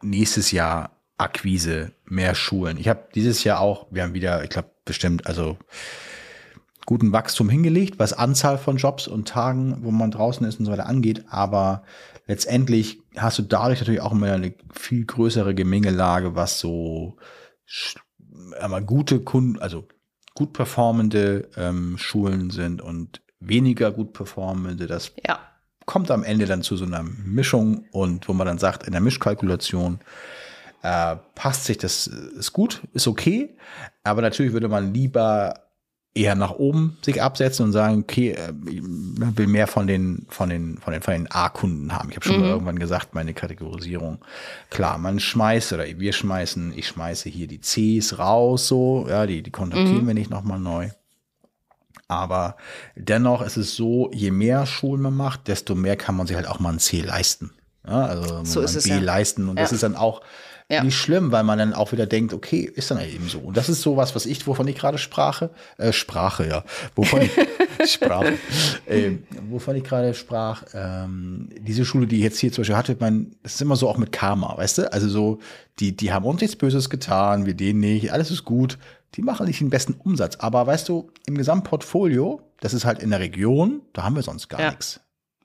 nächstes Jahr Akquise, mehr Schulen. Ich habe dieses Jahr auch, wir haben wieder, ich glaube bestimmt, also guten Wachstum hingelegt, was Anzahl von Jobs und Tagen, wo man draußen ist und so weiter angeht. Aber letztendlich hast du dadurch natürlich auch immer eine viel größere Gemengelage, was so aber gute Kunden, also gut performende ähm, Schulen sind und weniger gut performende. Das ja. kommt am Ende dann zu so einer Mischung und wo man dann sagt, in der Mischkalkulation äh, passt sich das, ist gut, ist okay, aber natürlich würde man lieber eher nach oben sich absetzen und sagen, okay, äh, man will mehr von den von den von den von den A-Kunden haben. Ich habe schon mhm. mal irgendwann gesagt, meine Kategorisierung. Klar, man schmeißt oder wir schmeißen, ich schmeiße hier die Cs raus, so, ja, die die kontaktieren mhm. wir nicht nochmal neu. Aber dennoch ist es so, je mehr Schulen man macht, desto mehr kann man sich halt auch mal ein C leisten. Ja, also so man B ja. leisten und ja. das ist dann auch ja. nicht schlimm, weil man dann auch wieder denkt, okay, ist dann eben so. Und das ist sowas, was ich, wovon ich gerade sprache, äh, Sprache, ja, wovon ich Sprache, äh, wovon ich gerade sprach, ähm, diese Schule, die ich jetzt hier zum Beispiel hatte, mein, das ist immer so auch mit Karma, weißt du? Also so, die, die haben uns nichts Böses getan, wir denen nicht, alles ist gut, die machen nicht den besten Umsatz. Aber weißt du, im Gesamtportfolio, das ist halt in der Region, da haben wir sonst gar ja. nichts.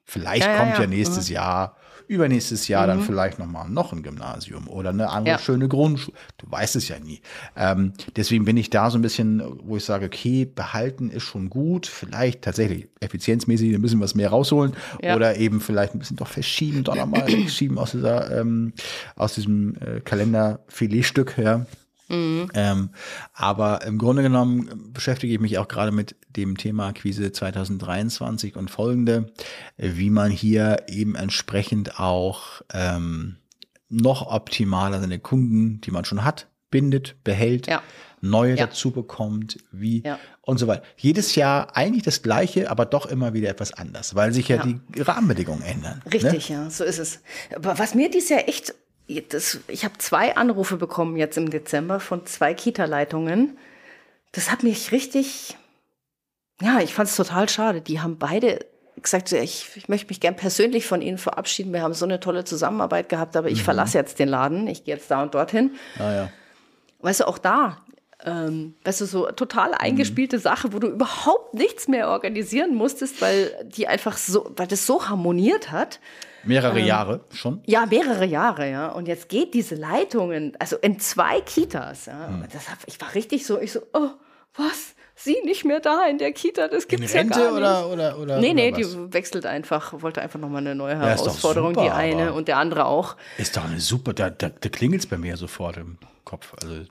Vielleicht ja, kommt ja, nächstes mhm. Jahr übernächstes Jahr mhm. dann vielleicht noch mal noch ein Gymnasium oder eine andere ja. schöne Grundschule. Du weißt es ja nie. Ähm, deswegen bin ich da so ein bisschen, wo ich sage, okay, behalten ist schon gut. Vielleicht tatsächlich effizienzmäßig ein bisschen was mehr rausholen ja. oder eben vielleicht ein bisschen doch verschieben, doch nochmal schieben aus dieser, ähm, aus diesem äh, Kalenderfiletstück, ja. Mhm. Ähm, aber im Grunde genommen beschäftige ich mich auch gerade mit dem Thema Akquise 2023 und folgende, wie man hier eben entsprechend auch ähm, noch optimaler seine Kunden, die man schon hat, bindet, behält, ja. neue ja. dazu bekommt, wie ja. und so weiter. Jedes Jahr eigentlich das Gleiche, aber doch immer wieder etwas anders, weil sich ja, die Rahmenbedingungen ändern. Ne? Richtig, ne? ja, so ist es. Aber was mir dieses Jahr echt das, ich habe zwei Anrufe bekommen jetzt im Dezember von zwei Kita-Leitungen. Das hat mich richtig, ja, ich fand es total schade. Die haben beide gesagt, ich, ich möchte mich gern persönlich von Ihnen verabschieden. Wir haben so eine tolle Zusammenarbeit gehabt, aber ich mhm. verlasse jetzt den Laden. Ich gehe jetzt da und dorthin. Ah, ja. Weißt du, auch da, ähm, weißt du, so total eingespielte mhm. Sache, wo du überhaupt nichts mehr organisieren musstest, weil die einfach so, weil das so harmoniert hat. Mehrere ähm, Jahre schon? Ja, mehrere Jahre, ja. Und jetzt geht diese Leitungen, also in zwei Kitas. Ja. Hm. Das ich war richtig so, ich so, oh, was? Sie nicht mehr da in der Kita, das gibt's in Rente ja gar nicht. Oder, oder, oder, nee, nee, oder die wechselt einfach, wollte einfach nochmal eine neue Herausforderung, ja, super, die eine und der andere auch. Ist doch eine super, da, da, da klingelt es bei mir sofort im Kopf. Also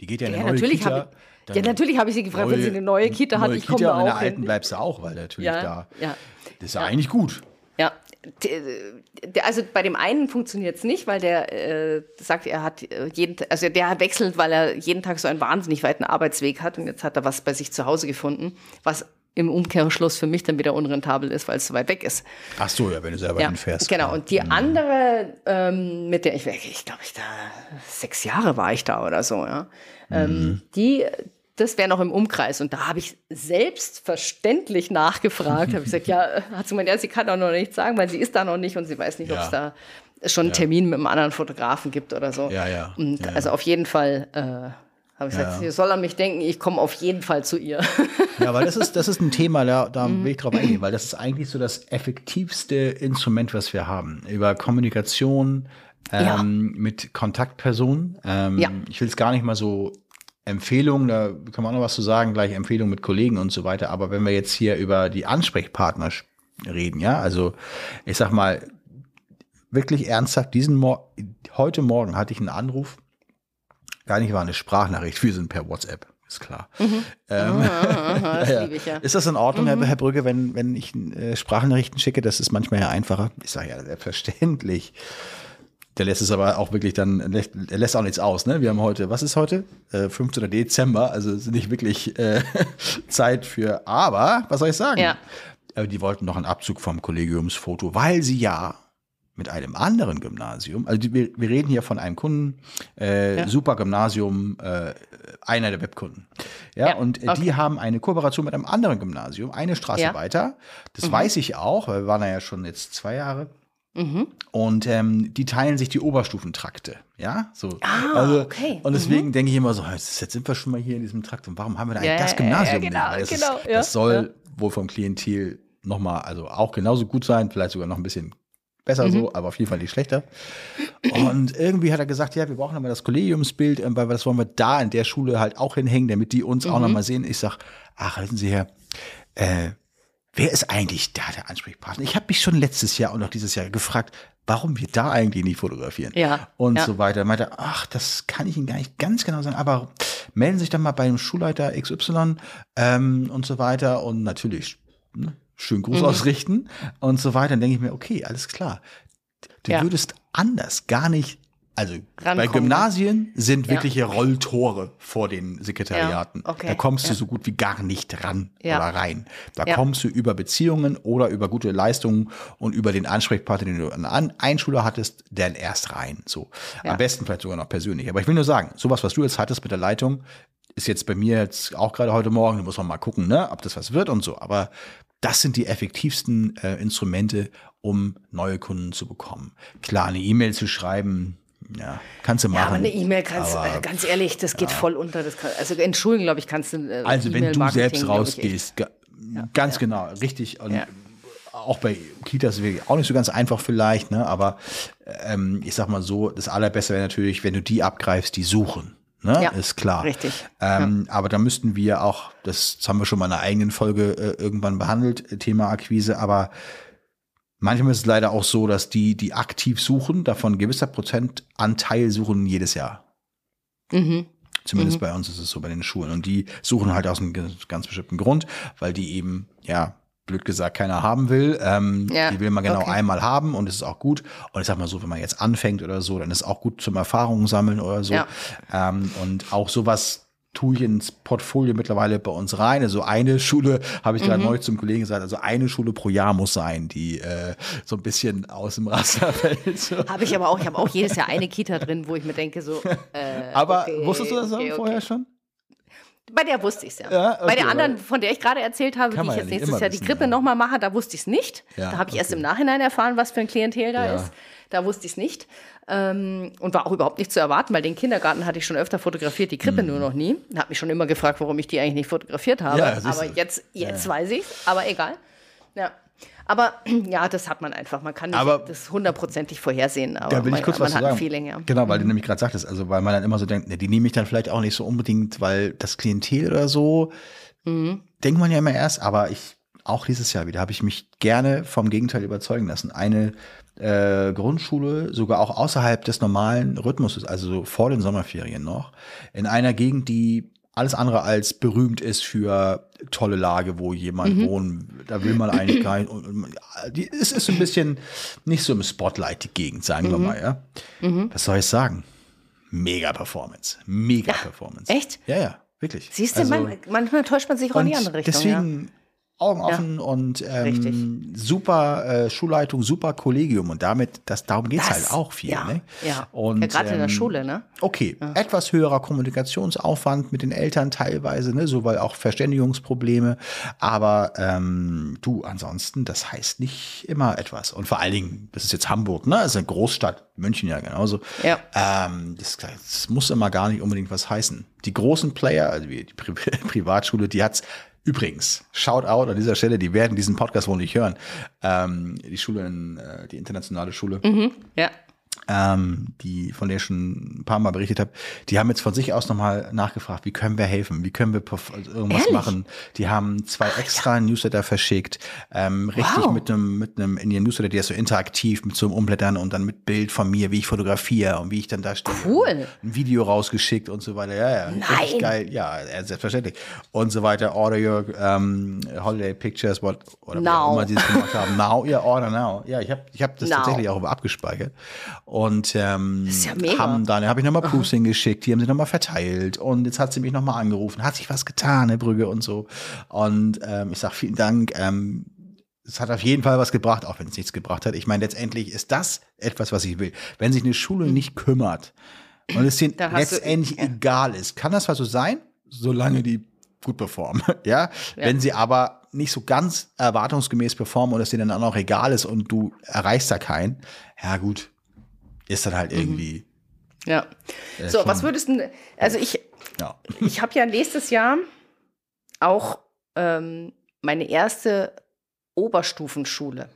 die geht ja in eine ja, neue natürlich Kita. Ich, ja, natürlich habe ich sie gefragt, neue, wenn sie eine neue Kita hat, ich komme da auch in der alten bleibst du auch, weil natürlich ja, da, ja, das ist ja, eigentlich gut. Ja, also bei dem einen funktioniert es nicht, weil der äh, sagt, er hat äh, jeden, also der wechselt, weil er jeden Tag so einen wahnsinnig weiten Arbeitsweg hat und jetzt hat er was bei sich zu Hause gefunden, was im Umkehrschluss für mich dann wieder unrentabel ist, weil es so weit weg ist. Ach so, ja, wenn du selber ja, hinfährst. Genau, und die mhm. andere, ähm, mit der ich, ich glaube, ich da sechs Jahre war ich da oder so, ja. Ähm, mhm. Die, das wäre noch im Umkreis. Und da habe ich selbstverständlich nachgefragt. habe ich gesagt, ja, hat sie gemeint, ja, sie kann auch noch nichts sagen, weil sie ist da noch nicht und sie weiß nicht, ja. ob es da schon einen Termin mit einem anderen Fotografen gibt oder so. Ja, ja. Und ja, also auf jeden Fall äh, habe ich gesagt, sie soll an mich denken, ich komme auf jeden Fall zu ihr. Ja, weil das ist, das ist ein Thema, da, da mhm. will ich drauf eingehen, weil das ist eigentlich so das effektivste Instrument, was wir haben. Über Kommunikation, ähm, mit Kontaktpersonen. Ähm, ja. Ich will es gar nicht mal so Empfehlungen, da kann man auch noch was zu sagen, gleich Empfehlungen mit Kollegen und so weiter. Aber wenn wir jetzt hier über die Ansprechpartner reden, ja, also ich sag mal, wirklich ernsthaft, diesen Mor heute Morgen hatte ich einen Anruf, gar nicht war eine Sprachnachricht, wir sind per WhatsApp, ist klar. Mhm. Ähm, aha, ja, ich, ja. Ist das in Ordnung, mhm. Herr Brücke, wenn, wenn ich äh, Sprachnachrichten schicke? Das ist manchmal ja einfacher. Ich sage ja, selbstverständlich. Der lässt es aber auch wirklich dann, er lässt auch nichts aus. Ne? Wir haben heute, was ist heute? Äh, 15. Dezember, also ist nicht wirklich äh, Zeit für, aber, was soll ich sagen? Ja. Aber die wollten noch einen Abzug vom Kollegiumsfoto, weil sie ja mit einem anderen Gymnasium, also die, wir, wir, reden hier von einem Kunden, äh, ja. super Gymnasium, äh, einer der Webkunden. Ja, ja und okay. die haben eine Kooperation mit einem anderen Gymnasium, eine Straße ja. weiter. Das mhm. weiß ich auch, weil wir waren ja schon jetzt zwei Jahre Mhm. Und ähm, die teilen sich die Oberstufentrakte, ja, so. Ah, also, okay. Und deswegen mhm. denke ich immer so, jetzt sind wir schon mal hier in diesem Trakt und warum haben wir da eigentlich ja, das Gymnasium? Ja, genau, das, genau, ist, das soll wohl vom Klientel nochmal, also auch genauso gut sein, vielleicht sogar noch ein bisschen besser mhm. so, aber auf jeden Fall nicht schlechter. Und irgendwie hat er gesagt, ja, wir brauchen aber das Kollegiumsbild, ähm, weil das wollen wir da in der Schule halt auch hinhängen, damit die uns mhm. auch nochmal sehen. Ich sag, ach, wissen Sie her, äh, wer ist eigentlich da der Ansprechpartner? Ich habe mich schon letztes Jahr und auch dieses Jahr gefragt, warum wir da eigentlich nicht fotografieren. Ja. Und ja. so weiter. Er meinte, ach, das kann ich Ihnen gar nicht ganz genau sagen, aber melden Sie sich dann mal bei dem Schulleiter XY ähm, und so weiter. Und natürlich, ne, schön Gruß mhm. ausrichten und so weiter. Dann denke ich mir, okay, alles klar. Du ja. würdest anders gar nicht also Rankommen. bei Gymnasien sind ja. wirkliche Rolltore vor den Sekretariaten. Ja, okay. Da kommst du ja. so gut wie gar nicht ran oder rein. Da kommst du über Beziehungen oder über gute Leistungen und über den Ansprechpartner, den du an Einschüler hattest, dann erst rein. So. Am besten vielleicht sogar noch persönlich. Aber ich will nur sagen, sowas, was du jetzt hattest mit der Leitung, ist jetzt bei mir jetzt auch gerade heute Morgen, da muss man mal gucken, ne, ob das was wird und so. Aber das sind die effektivsten äh, Instrumente, um neue Kunden zu bekommen. Klar, eine E-Mail zu schreiben, ja, kannst du machen. Ja, aber eine E-Mail kannst aber, äh, ganz ehrlich, das geht ja. voll unter. Das kann, also entschuldigen, glaube ich, kannst du. Äh, also wenn du selbst rausgehst, ja, ganz genau, richtig. Und auch bei Kitas wäre auch nicht so ganz einfach vielleicht, ne? Aber ähm, ich sag mal so, das Allerbeste wäre natürlich, wenn du die abgreifst, die suchen. Ne? Ja, ist klar. Richtig. Ähm, ja. Aber da müssten wir auch, das haben wir schon mal in einer eigenen Folge äh, irgendwann behandelt, Thema Akquise, aber manchmal ist es leider auch so, dass die, die aktiv suchen, davon gewisser Prozentanteil suchen jedes Jahr. Mhm. Zumindest mhm. bei uns ist es so bei den Schulen. Und die suchen halt aus einem ganz bestimmten Grund, weil die eben, ja, blöd gesagt keiner haben will. Ähm, ja, die will man genau okay. einmal haben und es ist auch gut. Und ich sag mal so, wenn man jetzt anfängt oder so, dann ist es auch gut zum Erfahrungen sammeln oder so. Ja. Ähm, und auch sowas tue ich ins Portfolio mittlerweile bei uns rein. Also eine Schule, habe ich gerade mhm. neu zum Kollegen gesagt, also eine Schule pro Jahr muss sein, die äh, so ein bisschen aus dem Raster fällt. So. Habe ich aber auch, ich habe auch jedes Jahr eine Kita drin, wo ich mir denke, so. Äh, aber okay, wusstest du das okay, vorher okay. schon? Bei der wusste ich es ja. ja okay, Bei der anderen, von der ich gerade erzählt habe, die ich jetzt ja nächstes Jahr die Krippe ja. nochmal mache, da wusste ich es nicht. Ja, da habe ich okay. erst im Nachhinein erfahren, was für ein Klientel da ist. Da wusste ich es nicht. Ähm, und war auch überhaupt nicht zu erwarten, weil den Kindergarten hatte ich schon öfter fotografiert, die Krippe hm. nur noch nie. Habe mich schon immer gefragt, warum ich die eigentlich nicht fotografiert habe. aber jetzt, jetzt weiß ich aber egal. Ja. Aber ja, das hat man einfach. Man kann nicht aber, das hundertprozentig vorhersehen. Aber da will ich kurz man, was man hat ein Feeling, ja. Genau, weil du mhm. nämlich gerade sagtest, also weil man dann immer so denkt, ne, die nehme ich dann vielleicht auch nicht so unbedingt, weil das Klientel oder so, mhm. denkt man ja immer erst, aber ich, auch dieses Jahr wieder, habe ich mich gerne vom Gegenteil überzeugen lassen. Eine äh, Grundschule, sogar auch außerhalb des normalen Rhythmuses, also so vor den Sommerferien noch, in einer Gegend, die alles andere als berühmt ist für tolle Lage, wo jemand mhm. wohnen. Da will man eigentlich gar nicht. Es ist ein bisschen nicht so im Spotlight, die Gegend, sagen mhm. wir mal, ja. Mhm. Was soll ich sagen? Mega Performance. Mega ja, Performance. Echt? Ja, ja, wirklich. Siehst du, also, man, manchmal täuscht man sich auch in die andere Richtung. Deswegen, ja. Augen offen ja, und ähm, super äh, Schulleitung, super Kollegium und damit, das, darum geht's das, halt auch viel. Ja, ne? ja. Und, ja gerade ähm, in der ähm, Schule, ne? Okay, ja. etwas höherer Kommunikationsaufwand mit den Eltern teilweise, ne, so weil auch Verständigungsprobleme, aber ähm, du, ansonsten, das heißt nicht immer etwas. Und vor allen Dingen, das ist jetzt Hamburg, ne? Das ist eine Großstadt, München ja genauso. Ja. Ähm, das, das muss immer gar nicht unbedingt was heißen. Die großen Player, also die Pri Privatschule, die hat's Übrigens, shout out an dieser Stelle, die werden diesen Podcast wohl nicht hören. Ähm, die Schule, in, äh, die internationale Schule. Mhm, ja ähm, die, von der ich schon ein paar Mal berichtet habe, die haben jetzt von sich aus nochmal nachgefragt, wie können wir helfen, wie können wir also irgendwas Ehrlich? machen. Die haben zwei extra ja. Newsletter verschickt, ähm, richtig wow. mit einem, mit einem in ihren Newsletter, der ist so interaktiv mit so einem Umblättern und dann mit Bild von mir, wie ich fotografiere und wie ich dann da stehe. Cool. Ein Video rausgeschickt und so weiter. Ja, ja. Nein. geil. Ja, selbstverständlich. Und so weiter. Order your um, holiday pictures, what, oder now. wie auch immer sie es gemacht haben. Now, ja, order now. Ja, ich habe ich hab das now. tatsächlich auch abgespeichert. Und ähm, ja haben dann, habe ich nochmal Proofs hingeschickt, die haben sie nochmal verteilt und jetzt hat sie mich nochmal angerufen, hat sich was getan, Herr Brügge und so. Und ähm, ich sage vielen Dank. Ähm, es hat auf jeden Fall was gebracht, auch wenn es nichts gebracht hat. Ich meine, letztendlich ist das etwas, was ich will. Wenn sich eine Schule hm. nicht kümmert und es denen letztendlich du, ja. egal ist, kann das was so sein, solange die gut performen, ja? ja? Wenn sie aber nicht so ganz erwartungsgemäß performen und es denen dann auch egal ist und du erreichst da keinen, ja gut, ist dann halt mhm. irgendwie. Ja. Äh, so, was würdest du, also ich, ja. ich habe ja nächstes Jahr auch ähm, meine erste Oberstufenschule.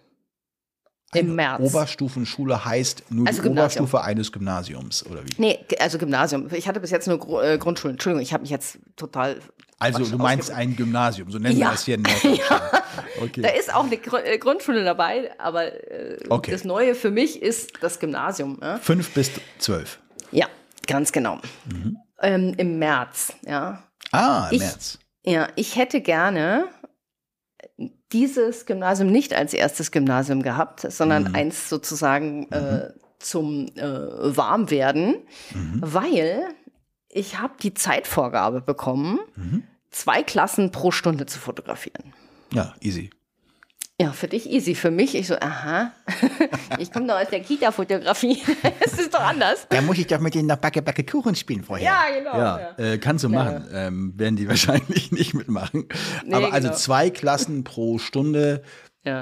Im März. Oberstufenschule heißt nur also die Gymnasium. Oberstufe eines Gymnasiums, oder wie? Nee, also Gymnasium. Ich hatte bis jetzt nur äh, Grundschulen. Entschuldigung, ich habe mich jetzt total. Also, du meinst ein Gymnasium, so nennen ja. wir es hier in ja. okay. Da ist auch eine Gr äh, Grundschule dabei, aber äh, okay. das Neue für mich ist das Gymnasium. Ja? Fünf bis zwölf. Ja, ganz genau. Mhm. Ähm, Im März, ja. Ah, im ich, März. Ja, ich hätte gerne dieses Gymnasium nicht als erstes Gymnasium gehabt, sondern mhm. eins sozusagen äh, mhm. zum äh, Warmwerden, mhm. weil ich habe die Zeitvorgabe bekommen, mhm. Zwei Klassen pro Stunde zu fotografieren. Ja, easy. Ja, für dich easy. Für mich, ich so, aha, ich komme doch aus der Kita-Fotografie. Es ist doch anders. Da muss ich doch mit denen noch Backe, Backe Kuchen spielen vorher. Ja, genau. Ja, ja. Äh, kannst du ja. machen. Ähm, werden die wahrscheinlich nicht mitmachen. Nee, aber also genau. zwei Klassen pro Stunde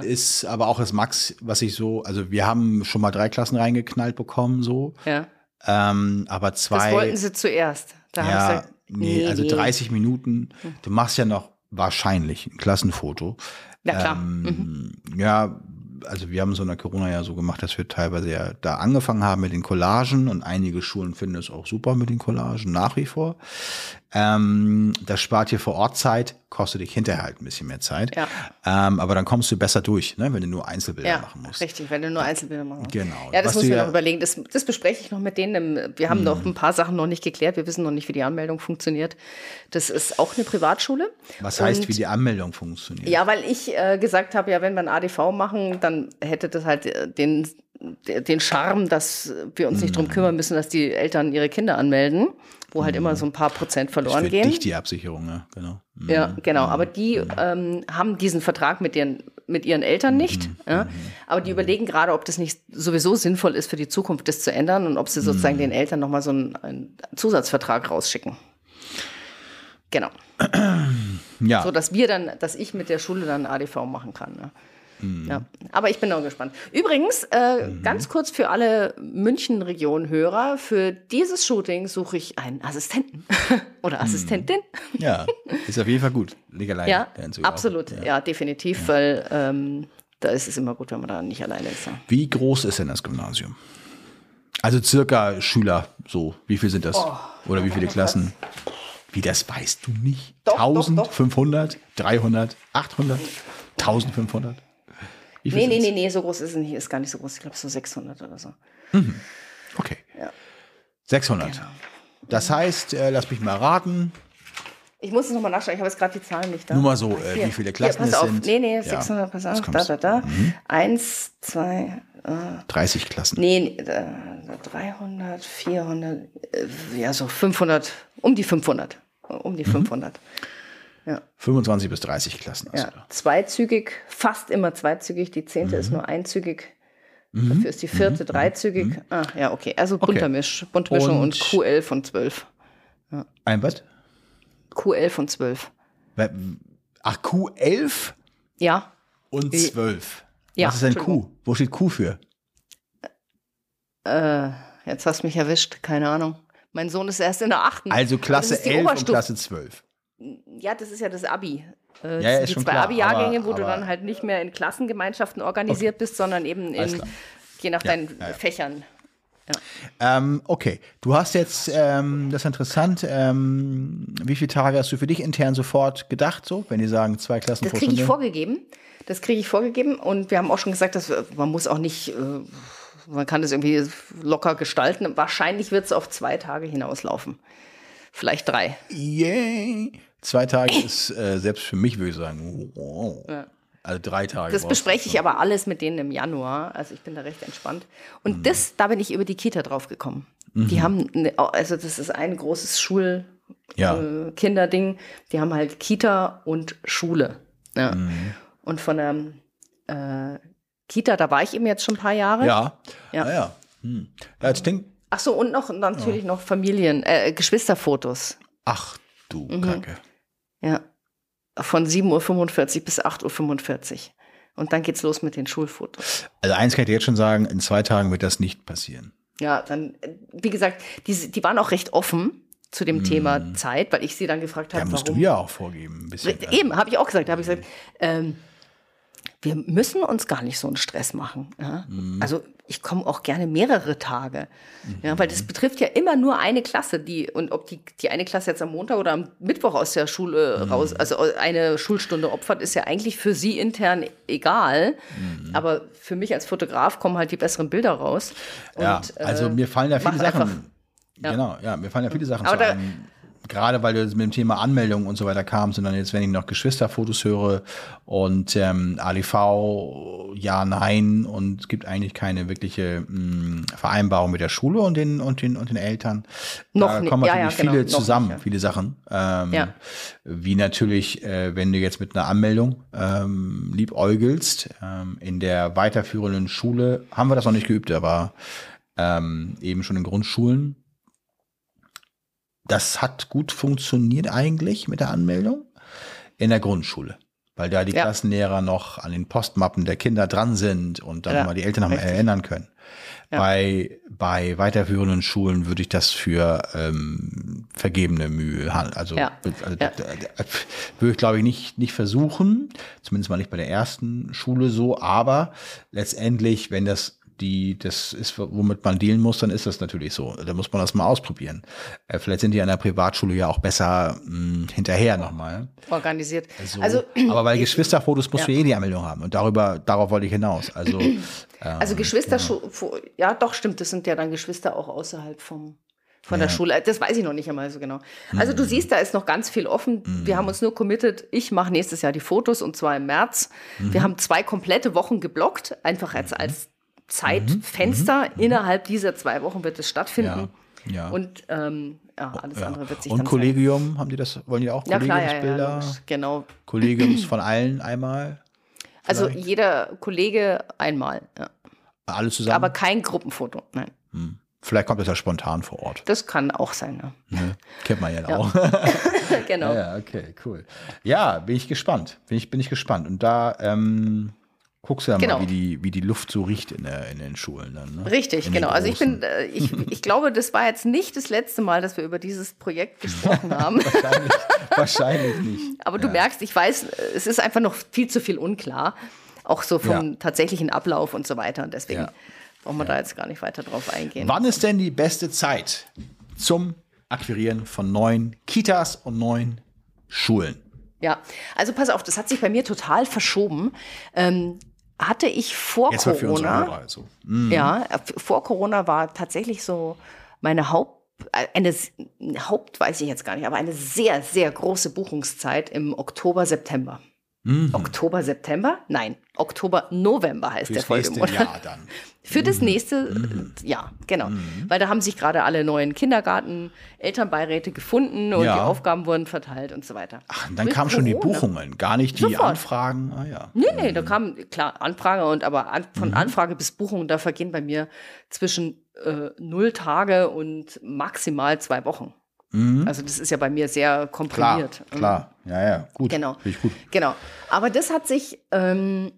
ist aber auch das Max, was ich so, also wir haben schon mal drei Klassen reingeknallt bekommen, so. Ja. Ähm, aber zwei. Das wollten sie zuerst. Da ja, gesagt, nee, nee, also 30 Minuten. Du machst ja noch wahrscheinlich ein Klassenfoto. Ja, klar. Ähm, mhm. Ja, also wir haben so in der Corona ja so gemacht, dass wir teilweise ja da angefangen haben mit den Collagen und einige Schulen finden es auch super mit den Collagen nach wie vor. Ähm, das spart hier vor Ort Zeit, kostet dich hinterher halt ein bisschen mehr Zeit. Ja. Ähm, aber dann kommst du besser durch, ne, wenn du nur Einzelbilder ja, machen musst. Richtig, wenn du nur Einzelbilder machen musst. Genau. Ja, das muss ich ja noch überlegen. Das, das bespreche ich noch mit denen. Wir haben hm. noch ein paar Sachen noch nicht geklärt. Wir wissen noch nicht, wie die Anmeldung funktioniert. Das ist auch eine Privatschule. Was heißt, Und, wie die Anmeldung funktioniert? Ja, weil ich äh, gesagt habe, ja, wenn wir ein ADV machen, dann hätte das halt äh, den den Charme, dass wir uns nicht drum hm. kümmern müssen, dass die Eltern ihre Kinder anmelden wo halt immer so ein paar Prozent verloren gehen. Dich die Absicherung, ja, genau. Ja, mhm. genau. Aber die mhm. ähm, haben diesen Vertrag mit ihren, mit ihren Eltern nicht. Mhm. Ja? Aber die überlegen gerade, ob das nicht sowieso sinnvoll ist für die Zukunft, das zu ändern und ob sie sozusagen den Eltern nochmal so einen, einen Zusatzvertrag rausschicken. Genau. Ja. So dass wir dann, dass ich mit der Schule dann ADV machen kann. Ne? Mhm. Ja, aber ich bin auch gespannt. Übrigens, äh, mhm. ganz kurz für alle München-Region-Hörer, für dieses Shooting suche ich einen Assistenten oder mhm. Assistentin. Ja, ist auf jeden Fall gut. Leg allein. Ja, absolut. Ja. ja. definitiv, ja. weil ähm, da ist es immer gut, wenn man da nicht alleine ist. Ja. Wie groß ist denn das Gymnasium? Also circa Schüler, so. Wie viel sind das? Oh, oder wie viele Klassen? Wie, das weißt du nicht? Doch, 1500, 300, 800, 1500? Wie nee, nee, nee, nee, so groß ist es nicht. Ist gar nicht so groß. Ich glaube, so 600 oder so. Mhm. Okay. Ja. 600. Genau. Das heißt, äh, lass mich mal raten. Ich muss es nochmal nachschauen, ich habe jetzt gerade die Zahlen nicht da. Nur mal so, äh, wie viele Klassen Hier, es sind. Nee, nee, 600, ja, pass auf, da, da, da. Mhm. Eins, zwei, äh, 30 Klassen. Nee, äh, 300, 400, äh, ja, so 500, um die 500. Um die 500. Mhm. Ja. 25 bis 30 Klassen. Also ja. Zweizügig, fast immer zweizügig. Die zehnte mhm. ist nur einzügig. Mhm. Dafür ist die vierte mhm. dreizügig. Mhm. Ah, ja, okay. Also bunter okay. Misch, bunte Mischung und, und Q11 und 12. Ja. Ein was? Q11 und 12. Ach, Q11? Ja. Und 12. Ja. Was ist denn Q? Wo steht Q für? Äh, jetzt hast du mich erwischt. Keine Ahnung. Mein Sohn ist erst in der achten. Also Klasse 11 und Klasse 12 ja, das ist ja das Abi. Äh, ja, ja, die zwei Abi-Jahrgänge, wo aber, du dann halt nicht mehr in Klassengemeinschaften organisiert okay. bist, sondern eben in, je nach ja, deinen Fächern. Ähm, okay, du hast jetzt, ähm, das ist interessant, ähm, wie viele Tage hast du für dich intern sofort gedacht, so, wenn die sagen, zwei Klassen Das kriege ich vorgegeben. Das kriege ich vorgegeben und wir haben auch schon gesagt, dass man muss auch nicht, äh, man kann das irgendwie locker gestalten. Wahrscheinlich wird es auf zwei Tage hinauslaufen. Vielleicht drei. Yay! Zwei Tage ist äh, selbst für mich, würde ich sagen, wow. Ja. Also drei Tage. Das bespreche ich aber alles mit denen im Januar. Also ich bin da recht entspannt. Und mhm. das, da bin ich über die Kita drauf gekommen. Mhm. Die haben, eine, also das ist ein großes Schul, ja. äh, Kinderding. Die haben halt Kita und Schule. Ja. Mhm. Und von der äh, Kita, da war ich eben jetzt schon ein paar Jahre. Ja. Ja, ah, ja. Hm. ja jetzt denk, Ach so, und noch natürlich ja. noch Familien, äh, Geschwisterfotos. Ach du mhm. Kacke. Ja. Von 7.45 Uhr bis 8.45 Uhr. Und dann geht's los mit den Schulfotos. Also eins kann ich dir jetzt schon sagen, in zwei Tagen wird das nicht passieren. Ja, dann, wie gesagt, die, die waren auch recht offen zu dem mm. Thema Zeit, weil ich sie dann gefragt habe, ja, musst warum. du ja auch vorgeben. Ein bisschen. Eben, habe ich auch gesagt. Da habe ich gesagt, ähm, wir müssen uns gar nicht so einen Stress machen. Ja? Mhm. Also ich komme auch gerne mehrere Tage, mhm. ja, weil das betrifft ja immer nur eine Klasse, die und ob die die eine Klasse jetzt am Montag oder am Mittwoch aus der Schule mhm. raus, also eine Schulstunde opfert, ist ja eigentlich für sie intern egal. Mhm. Aber für mich als Fotograf kommen halt die besseren Bilder raus. Und, ja, also mir fallen ja viele Sachen. Einfach, ja. Genau, ja, mir fallen ja viele Sachen Aber zu da, gerade weil du mit dem Thema Anmeldung und so weiter kamst, sondern jetzt, wenn ich noch Geschwisterfotos höre und ähm, ADV, ja, nein, und es gibt eigentlich keine wirkliche mh, mm, Vereinbarung mit der Schule und den und den und den Eltern. Noch da kommen natürlich ja, ja, viele genau. zusammen, nicht, ja. viele Sachen. Ähm, ja. Wie natürlich, äh, wenn du jetzt mit einer Anmeldung ähm, liebäugelst, ähm, in der weiterführenden Schule haben wir das noch nicht geübt, aber ähm, eben schon in Grundschulen das hat gut funktioniert eigentlich mit der Anmeldung in der Grundschule. Weil da die ja. Klassenlehrer noch an den Postmappen der Kinder dran sind und dann ja, mal die Eltern noch erinnern können. Ja. Bei, bei weiterführenden Schulen würde ich das für ähm, vergebene Mühe halten. Also, ja. also ja. würde ich, glaube ich, nicht, nicht versuchen, zumindest mal nicht bei der ersten Schule so, aber letztendlich, wenn das die, das ist, womit man dealen muss, dann ist das natürlich so. Da muss man das mal ausprobieren. Äh, vielleicht sind die an der Privatschule ja auch besser mh, hm, hinterher nochmal. Organisiert. Also, also, aber bei Geschwisterfotos musst ja. du eh die Anmeldung haben. Und darüber, darauf wollte ich hinaus. Also, ähm, also Geschwister, ja. ja doch, stimmt, das sind ja dann Geschwister auch außerhalb vom, von ja. der Schule. Das weiß ich noch nicht einmal so genau. Also du mhm. siehst, da ist noch ganz viel offen. Mhm. Wir haben uns nur committed, ich mache nächstes Jahr die Fotos und zwar im März. Mhm. Wir haben zwei komplette Wochen geblockt, einfach als, als Zeitfenster. Mhm. Innerhalb dieser zwei Wochen wird es stattfinden. Ja. ja. Und ähm, ja, alles ja. andere wird sich Und Kollegium, zeigen. haben die das, wollen die auch ja, Kollegiumsbilder? Genau. Kollegiums von allen einmal? Also vielleicht? Also jeder Kollege einmal, ja. Alle zusammen? Aber kein Gruppenfoto, nein. Hm. Vielleicht kommt das ja spontan vor Ort. Das kann auch sein, ja. Ne? Kennt man ja, auch. genau. Ja, okay, cool. Ja, bin ich gespannt. Bin ich, bin ich gespannt. Und da, ähm, Guckst du ja genau. mal, wie die, wie die Luft so riecht in, der, in den Schulen dann. Ne? Richtig, in genau. Also ich bin, äh, ich, ich glaube, das war jetzt nicht das letzte Mal, dass wir über dieses Projekt gesprochen haben. wahrscheinlich, wahrscheinlich nicht. Aber du ja. merkst, ich weiß, es ist einfach noch viel zu viel unklar. Auch so vom ja. tatsächlichen Ablauf und so weiter. Und deswegen ja. brauchen wir da jetzt gar nicht weiter drauf eingehen. Wann ist denn die beste Zeit zum Akquirieren von neuen Kitas und neuen Schulen? Ja, also pass auf, das hat sich bei mir total verschoben. Ähm, hatte ich vor Jetzt Corona. Hörer, also. mhm. Ja, vor Corona war tatsächlich so meine Haupt eine Haupt weiß ich jetzt gar nicht, aber eine sehr sehr große Buchungszeit im Oktober September. Mhm. Oktober, September? Nein, Oktober, November heißt Fürs der Folgemonat. Jahr dann. Für das mhm. nächste mhm. Jahr, genau. Mhm. Weil da haben sich gerade alle neuen Kindergarten, Elternbeiräte gefunden und ja. die Aufgaben wurden verteilt und so weiter. Ach, dann kamen schon die Buchungen, gar nicht die Sofort. Anfragen. Ah, ja. Nee, nee, da mhm. kamen, klar, Anfrage und aber an, von mhm. Anfrage bis Buchung, da vergehen bei mir zwischen äh, null Tage und maximal zwei Wochen. Mhm. Also das ist ja bei mir sehr komprimiert. Klar, klar. ja, ja, gut. Genau. gut. Genau. Aber das hat sich ähm,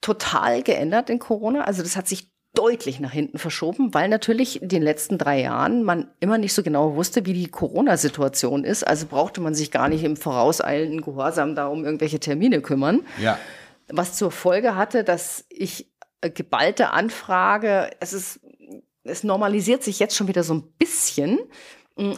total geändert in Corona. Also das hat sich deutlich nach hinten verschoben, weil natürlich in den letzten drei Jahren man immer nicht so genau wusste, wie die Corona-Situation ist. Also brauchte man sich gar nicht im vorauseilenden Gehorsam da um irgendwelche Termine kümmern. Ja. Was zur Folge hatte, dass ich äh, geballte Anfrage, es ist, es normalisiert sich jetzt schon wieder so ein bisschen,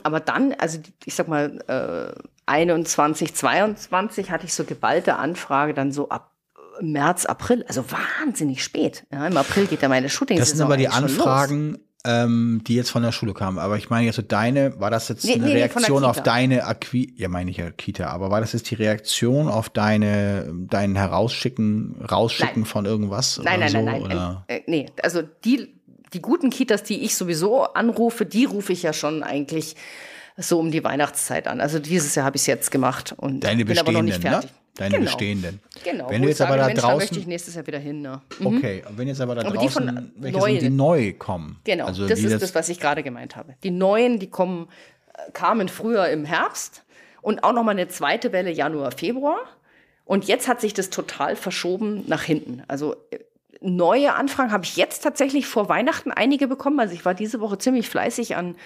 aber dann, also ich sag mal, äh, 21, 22 hatte ich so geballte Anfrage dann so ab März, April, also wahnsinnig spät. Ja, Im April geht ja meine shooting Das sind aber die Anfragen, ähm, die jetzt von der Schule kamen. Aber ich meine jetzt so deine, war das jetzt nee, eine nee, Reaktion auf deine Akquise, ja meine ich ja Kita, aber war das jetzt die Reaktion auf deine, dein Herausschicken, Rausschicken nein. von irgendwas? Nein, nein, so, nein, nein, nein. Äh, nee, also die die guten Kitas, die ich sowieso anrufe, die rufe ich ja schon eigentlich so um die Weihnachtszeit an. Also dieses Jahr habe ich es jetzt gemacht und Deine bin aber noch nicht fertig. Ne? Deine genau. bestehenden. Genau. Wenn du jetzt aber da Mensch, draußen, da möchte ich nächstes Jahr wieder hin. Ne? Mhm. Okay, und wenn jetzt aber da aber draußen die von welche neuen, sind, die neu kommen. Genau, also das ist das, was ich gerade gemeint habe. Die neuen, die kommen, äh, kamen früher im Herbst und auch nochmal eine zweite Welle Januar, Februar. Und jetzt hat sich das total verschoben nach hinten. Also äh, neue Anfragen habe ich jetzt tatsächlich vor Weihnachten einige bekommen. Also ich war diese Woche ziemlich fleißig an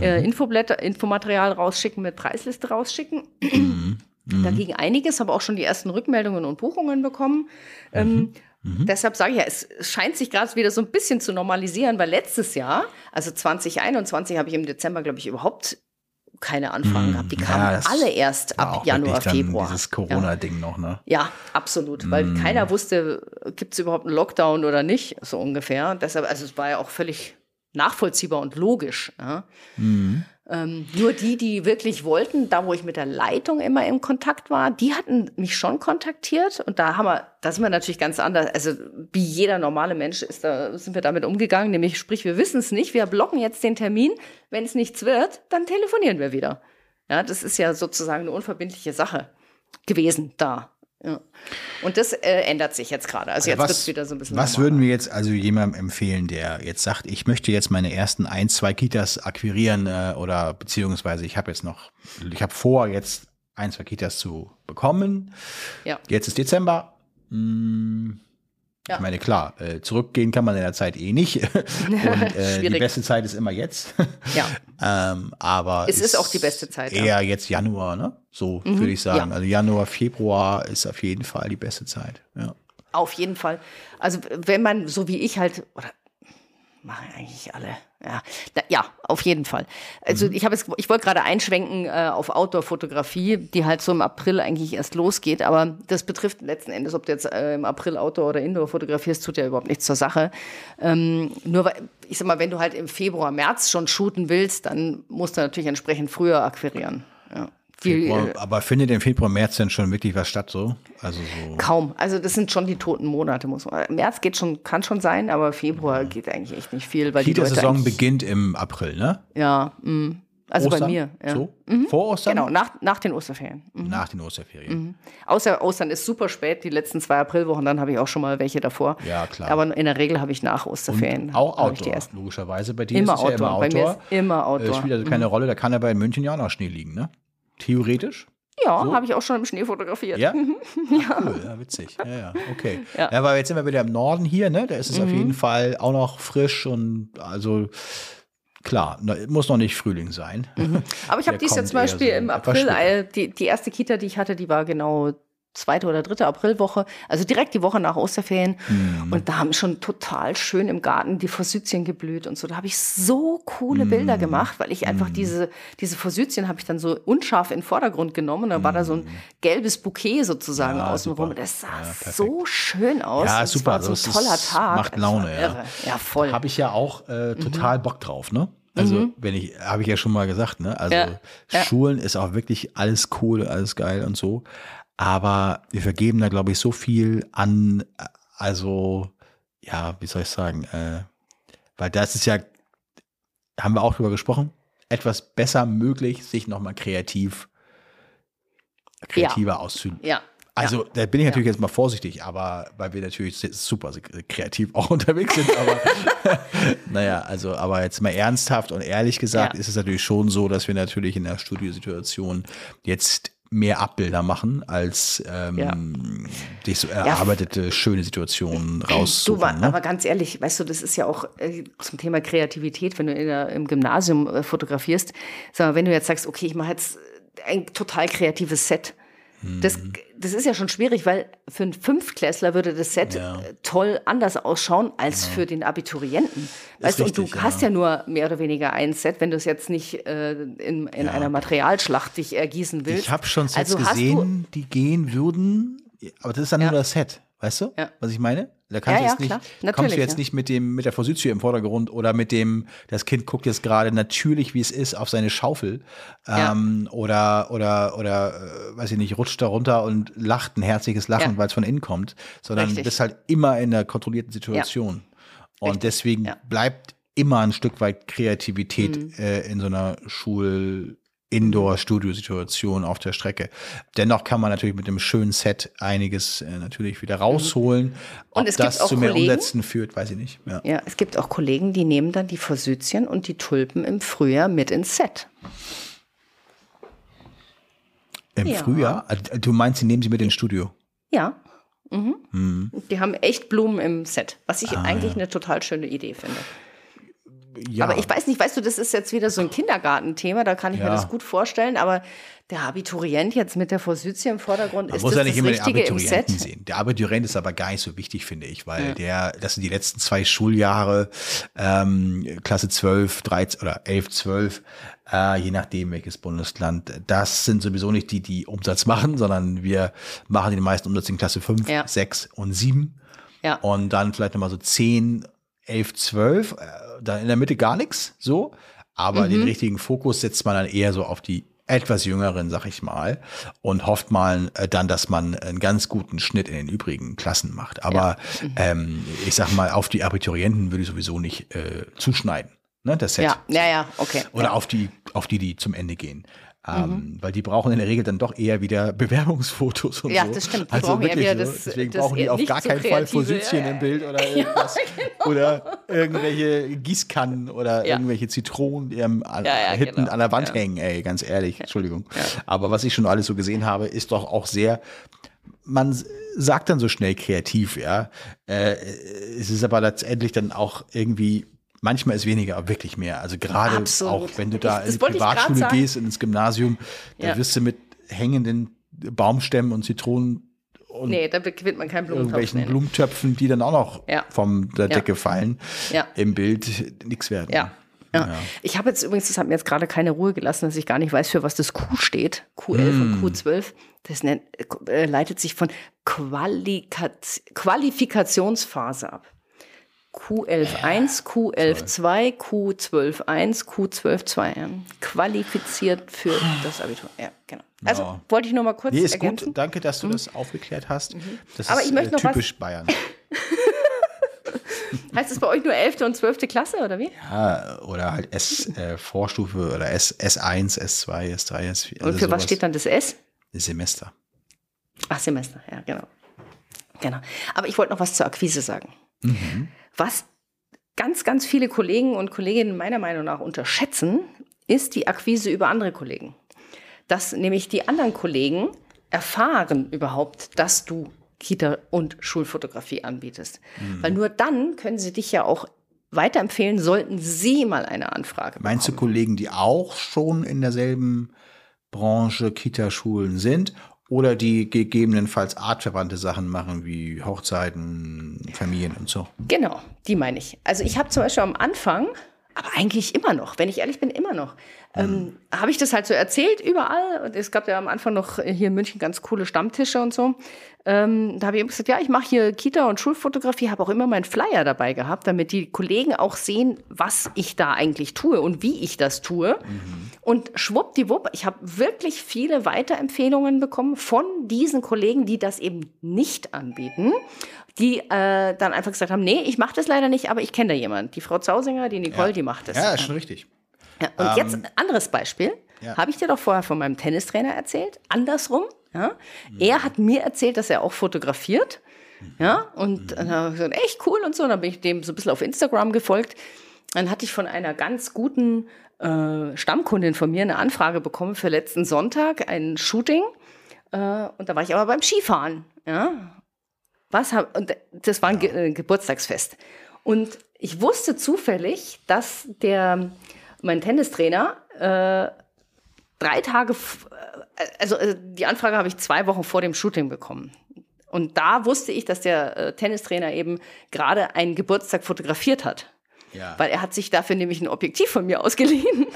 äh, mhm. Infoblätter, Infomaterial rausschicken, mit Preisliste rausschicken. Mhm. Da ging einiges, habe auch schon die ersten Rückmeldungen und Buchungen bekommen. Ähm, mhm. Mhm. Deshalb sage ich ja, es scheint sich gerade wieder so ein bisschen zu normalisieren, weil letztes Jahr, also 2021, habe ich im Dezember, glaube ich, überhaupt keine Anfragen mhm. gehabt. Die kamen ja, alle erst ab Januar, Februar. Dieses Corona-Ding ja. noch, ne? Ja, absolut. Weil mhm. keiner wusste, gibt es überhaupt einen Lockdown oder nicht, so ungefähr. Deshalb, also es war ja auch völlig nachvollziehbar und logisch. Ja. Mhm. Ähm, nur die, die wirklich wollten, da wo ich mit der Leitung immer im Kontakt war, die hatten mich schon kontaktiert und da haben wir, da sind wir natürlich ganz anders. Also wie jeder normale Mensch ist da, sind wir damit umgegangen, nämlich sprich, wir wissen es nicht, wir blocken jetzt den Termin, wenn es nichts wird, dann telefonieren wir wieder. Ja, das ist ja sozusagen eine unverbindliche Sache gewesen da. Ja. Und das äh, ändert sich jetzt gerade. Also jetzt wird es wieder so ein bisschen. Was normaler. würden wir jetzt also jemandem empfehlen, der jetzt sagt, ich möchte jetzt meine ersten ein, zwei Kitas akquirieren äh, oder beziehungsweise ich habe jetzt noch, ich habe vor, jetzt ein, zwei Kitas zu bekommen. Ja. Jetzt ist Dezember. Hm, ja. Ich meine, klar, äh, zurückgehen kann man in der Zeit eh nicht. Und äh, die beste Zeit ist immer jetzt. Ja. ähm, aber es ist auch die beste Zeit. Eher ja. jetzt Januar, ne? So mhm. würde ich sagen. Ja. Also Januar, Februar ist auf jeden Fall die beste Zeit. Ja. Auf jeden Fall. Also wenn man so wie ich halt, oder machen eigentlich alle. Ja, da, ja, auf jeden Fall. Also mhm. ich habe ich wollte gerade einschwenken äh, auf Outdoor-Fotografie, die halt so im April eigentlich erst losgeht, aber das betrifft letzten Endes, ob du jetzt äh, im April Outdoor oder Indoor fotografierst, tut ja überhaupt nichts zur Sache. Ähm, nur weil, ich sag mal, wenn du halt im Februar, März schon shooten willst, dann musst du natürlich entsprechend früher akquirieren. Ja. Februar, äh, aber findet im Februar, März denn schon wirklich was statt so? Also so Kaum. Also das sind schon die toten Monate, muss man. März geht schon, kann schon sein, aber Februar geht eigentlich echt nicht viel. Weil die Saison beginnt im April, ne? Ja, mh. Also Ostern? bei mir. Ja. So? Mhm. Vor Ostern? Genau, nach, nach den Osterferien. Mhm. Nach den Osterferien. Mhm. Außer Ostern ist super spät, die letzten zwei Aprilwochen, dann habe ich auch schon mal welche davor. Ja, klar. Aber in der Regel habe ich nach Osterferien. Und auch Outdoor, logischerweise. Bei dir immer ist es Outdoor. ja immer Outdoor. Bei mir ist immer Outdoor. Das spielt also keine mhm. Rolle, da kann aber in München ja auch noch Schnee liegen, ne? Theoretisch? Ja, so? habe ich auch schon im Schnee fotografiert. Ja? ja. Cool, ja, witzig. Ja, ja, okay. Ja. ja, aber jetzt sind wir wieder im Norden hier, ne? Da ist es mhm. auf jeden Fall auch noch frisch und also klar, muss noch nicht Frühling sein. Mhm. Aber ich habe dies ja zum Beispiel so im April, äh, die, die erste Kita, die ich hatte, die war genau zweite oder dritte Aprilwoche, also direkt die Woche nach Osterferien. Mhm. Und da haben schon total schön im Garten die Forsythien geblüht und so. Da habe ich so coole mhm. Bilder gemacht, weil ich einfach mhm. diese, diese Forsythien habe ich dann so unscharf in den Vordergrund genommen. Und dann war da so ein mhm. gelbes Bouquet sozusagen ja, außenrum. Das sah ja, so schön aus. Ja, super. Das war so ein toller Tag. Macht Laune, ja. Ja, voll. Habe ich ja auch äh, total mhm. Bock drauf, ne? Also, mhm. wenn ich, habe ich ja schon mal gesagt, ne? Also, ja, Schulen ist auch wirklich alles cool, alles geil und so. Aber wir vergeben da, glaube ich, so viel an, also, ja, wie soll ich sagen, äh, weil das ist ja, haben wir auch drüber gesprochen, etwas besser möglich, sich nochmal kreativ, kreativer ja. auszudrücken. Ja. Also, ja. da bin ich natürlich ja. jetzt mal vorsichtig, aber weil wir natürlich super kreativ auch unterwegs sind, aber naja, also, aber jetzt mal ernsthaft und ehrlich gesagt, ist es natürlich schon so, dass wir natürlich in der Studiosituation jetzt mehr Abbilder machen, als ähm, ja. die so erarbeitete, ja. schöne Situationen raussuchen. Du, ne? aber ganz ehrlich, weißt du, das ist ja auch äh, zum Thema Kreativität, wenn du der, im Gymnasium äh, fotografierst, sag mal, wenn du jetzt sagst, okay, ich mache jetzt ein total kreatives Set, das, mhm. das ist ja schon schwierig, weil für einen Fünftklässler würde das Set ja. toll anders ausschauen als genau. für den Abiturienten. Weißt du, und du ja. hast ja nur mehr oder weniger ein Set, wenn du es jetzt nicht äh, in, in ja. einer Materialschlacht dich ergießen willst. Ich habe schon Sets also gesehen, die gehen würden, aber das ist dann nur das Set. Weißt du, was ich meine? Da kannst ja, du jetzt ja, nicht, kommst du jetzt ja. nicht mit dem, mit der Forsythie im Vordergrund oder mit dem, das Kind guckt jetzt gerade natürlich, wie es ist, auf seine Schaufel. Ähm, oder, oder, oder, äh, weiß ich nicht, rutscht da runter und lacht ein herzliches Lachen, weil es von innen kommt, sondern Richtig. bist halt immer in einer kontrollierten Situation. Und deswegen bleibt immer ein Stück weit Kreativität mhm. äh, in so einer Schul, Indoor-Studio-Situation auf der Strecke. Dennoch kann man natürlich mit dem schönen Set einiges äh, natürlich wieder rausholen. Mhm. Und Ob das zu mehr Kollegen, Umsätzen führt, weiß ich nicht. Ja. ja, es gibt auch Kollegen, die nehmen dann die Forsythien und die Tulpen im Frühjahr mit ins Set. Im Ja. Frühjahr? Also, Du meinst, sie nehmen sie mit ins Studio? Ja. Mhm. Hm. Die haben echt Blumen im Set, was ich Ah, eigentlich eine total schöne Idee finde. Ja. Aber ich weiß nicht, weißt du, das ist jetzt wieder so ein Kindergartenthema, da kann ich mir Ja. das gut vorstellen, aber der Abiturient jetzt mit der Forsythie im Vordergrund, Man ist muss das ja nicht das immer den Richtige im Abiturienten sehen. Der Abiturient ist aber gar nicht so wichtig, finde ich, weil der, das sind die letzten zwei Schuljahre, ähm, Klasse 12, 13 oder 11, 12, äh, je nachdem welches Bundesland. Das sind sowieso nicht die, die Umsatz machen, sondern wir machen den meisten Umsatz in Klasse 5, Ja. 6 und 7. Ja. Und dann vielleicht nochmal so 10, 11, 12, dann in der Mitte gar nichts, so. Aber Mhm. den richtigen Fokus setzt man dann eher so auf die etwas jüngeren, sag ich mal, und hofft mal äh, dann, dass man einen ganz guten Schnitt in den übrigen Klassen macht. Aber Mhm. ähm, ich sag mal, auf die Abiturienten würde ich sowieso nicht äh, zuschneiden, ne, das Set. Ja, ja, ja, okay. Oder ja. Auf die, auf die, die zum Ende gehen. Ähm, Weil die brauchen in der Regel dann doch eher wieder Bewerbungsfotos und Ja, so. das stimmt. Die Also brauchen eher wirklich wieder so. das- Deswegen das brauchen die eher auf gar so keinen Fall Position ja, im Bild oder irgendwas. Oder irgendwelche Gießkannen oder Ja. irgendwelche Zitronen, Ja, ja, hinten genau. an der Wand Ja. hängen. Ey, ganz ehrlich, Entschuldigung. Aber was ich schon alles so gesehen habe, ist doch auch sehr, man sagt dann so schnell kreativ, ja. Äh, es ist aber letztendlich dann auch irgendwie, manchmal ist weniger, aber wirklich mehr. Also gerade auch, wenn du da Ich- in die Privatschule gehst, ins Gymnasium, da Ja. wirst du mit hängenden Baumstämmen und Zitronen und Nee, da gewinnt man keinen Blumentopf. irgendwelchen Nee. Blumentöpfen, die dann auch noch Ja. von der Ja. Decke fallen, Ja. im Bild nichts werden. Ja. Ja. Ich habe jetzt übrigens, das hat mir jetzt gerade keine Ruhe gelassen, dass ich gar nicht weiß, für was das Q steht. Q11 Mm. und Q12. Das nennt, äh, leitet sich von Qualikat Qualifikationsphase ab. Q11.1, Q11.2, Q12.1, Q12.2. ja. Qualifiziert für das Abitur. Ja, genau. Also Ja. wollte ich nur mal kurz Nee, ist ergänzen. gut. Danke, dass du das aufgeklärt hast. Das Mhm. Aber ist ich möchte äh, noch was- typisch Bayern. Heißt es bei euch nur 11. und 12. Klasse oder wie? Ja, oder halt S äh, Vorstufe oder S, S1, S2, S3, S4. Und also für was steht dann das S? Semester. Ach, Semester, ja, genau. Genau. Aber ich wollte noch was zur Akquise sagen. Was ganz, ganz viele Kollegen und Kolleginnen meiner Meinung nach unterschätzen, ist die Akquise über andere Kollegen. Dass nämlich die anderen Kollegen erfahren überhaupt, dass du Kita- und Schulfotografie anbietest. Weil nur dann können sie dich ja auch weiterempfehlen, sollten sie mal eine Anfrage bekommen. Meinst du Kollegen, die auch schon in derselben Branche Kitaschulen sind oder die gegebenenfalls artverwandte Sachen machen wie Hochzeiten, Familien und so? Genau, die meine ich. Also ich habe zum Beispiel am Anfang, aber eigentlich immer noch, wenn ich ehrlich bin, immer noch, ähm, habe ich das halt so erzählt überall. Und es gab ja am Anfang noch hier in München ganz coole Stammtische und so. Ähm, da habe ich immer gesagt, ja, ich mache hier Kita- und Schulfotografie, habe auch immer meinen Flyer dabei gehabt, damit die Kollegen auch sehen, was ich da eigentlich tue und wie ich das tue. Und schwuppdiwupp, ich habe wirklich viele Weiterempfehlungen bekommen von diesen Kollegen, die das eben nicht anbieten, die äh, dann einfach gesagt haben, nee, ich mache das leider nicht, aber ich kenne da jemanden. Die Frau Zausinger, die Nicole, die macht das. Ja, ist schon richtig. Ja, und jetzt ein anderes Beispiel. ja. Habe ich dir doch vorher von meinem Tennistrainer erzählt. Andersrum. Ja? Er hat mir erzählt, dass er auch fotografiert. Ja, und dann habe ich gesagt, echt cool und so. Und dann bin ich dem so ein bisschen auf Instagram gefolgt. Dann hatte ich von einer ganz guten äh, Stammkundin von mir eine Anfrage bekommen für letzten Sonntag, ein Shooting. Äh, und da war ich aber beim Skifahren. Ja, was hab, und das war ein Ge äh, Geburtstagsfest. Und ich wusste zufällig, dass der, mein Tennistrainer, äh, drei Tage, äh, also äh, die Anfrage habe ich zwei Wochen vor dem Shooting bekommen. Und da wusste ich, dass der äh, Tennistrainer eben gerade einen Geburtstag fotografiert hat. Ja. Weil er hat sich dafür nämlich ein Objektiv von mir ausgeliehen.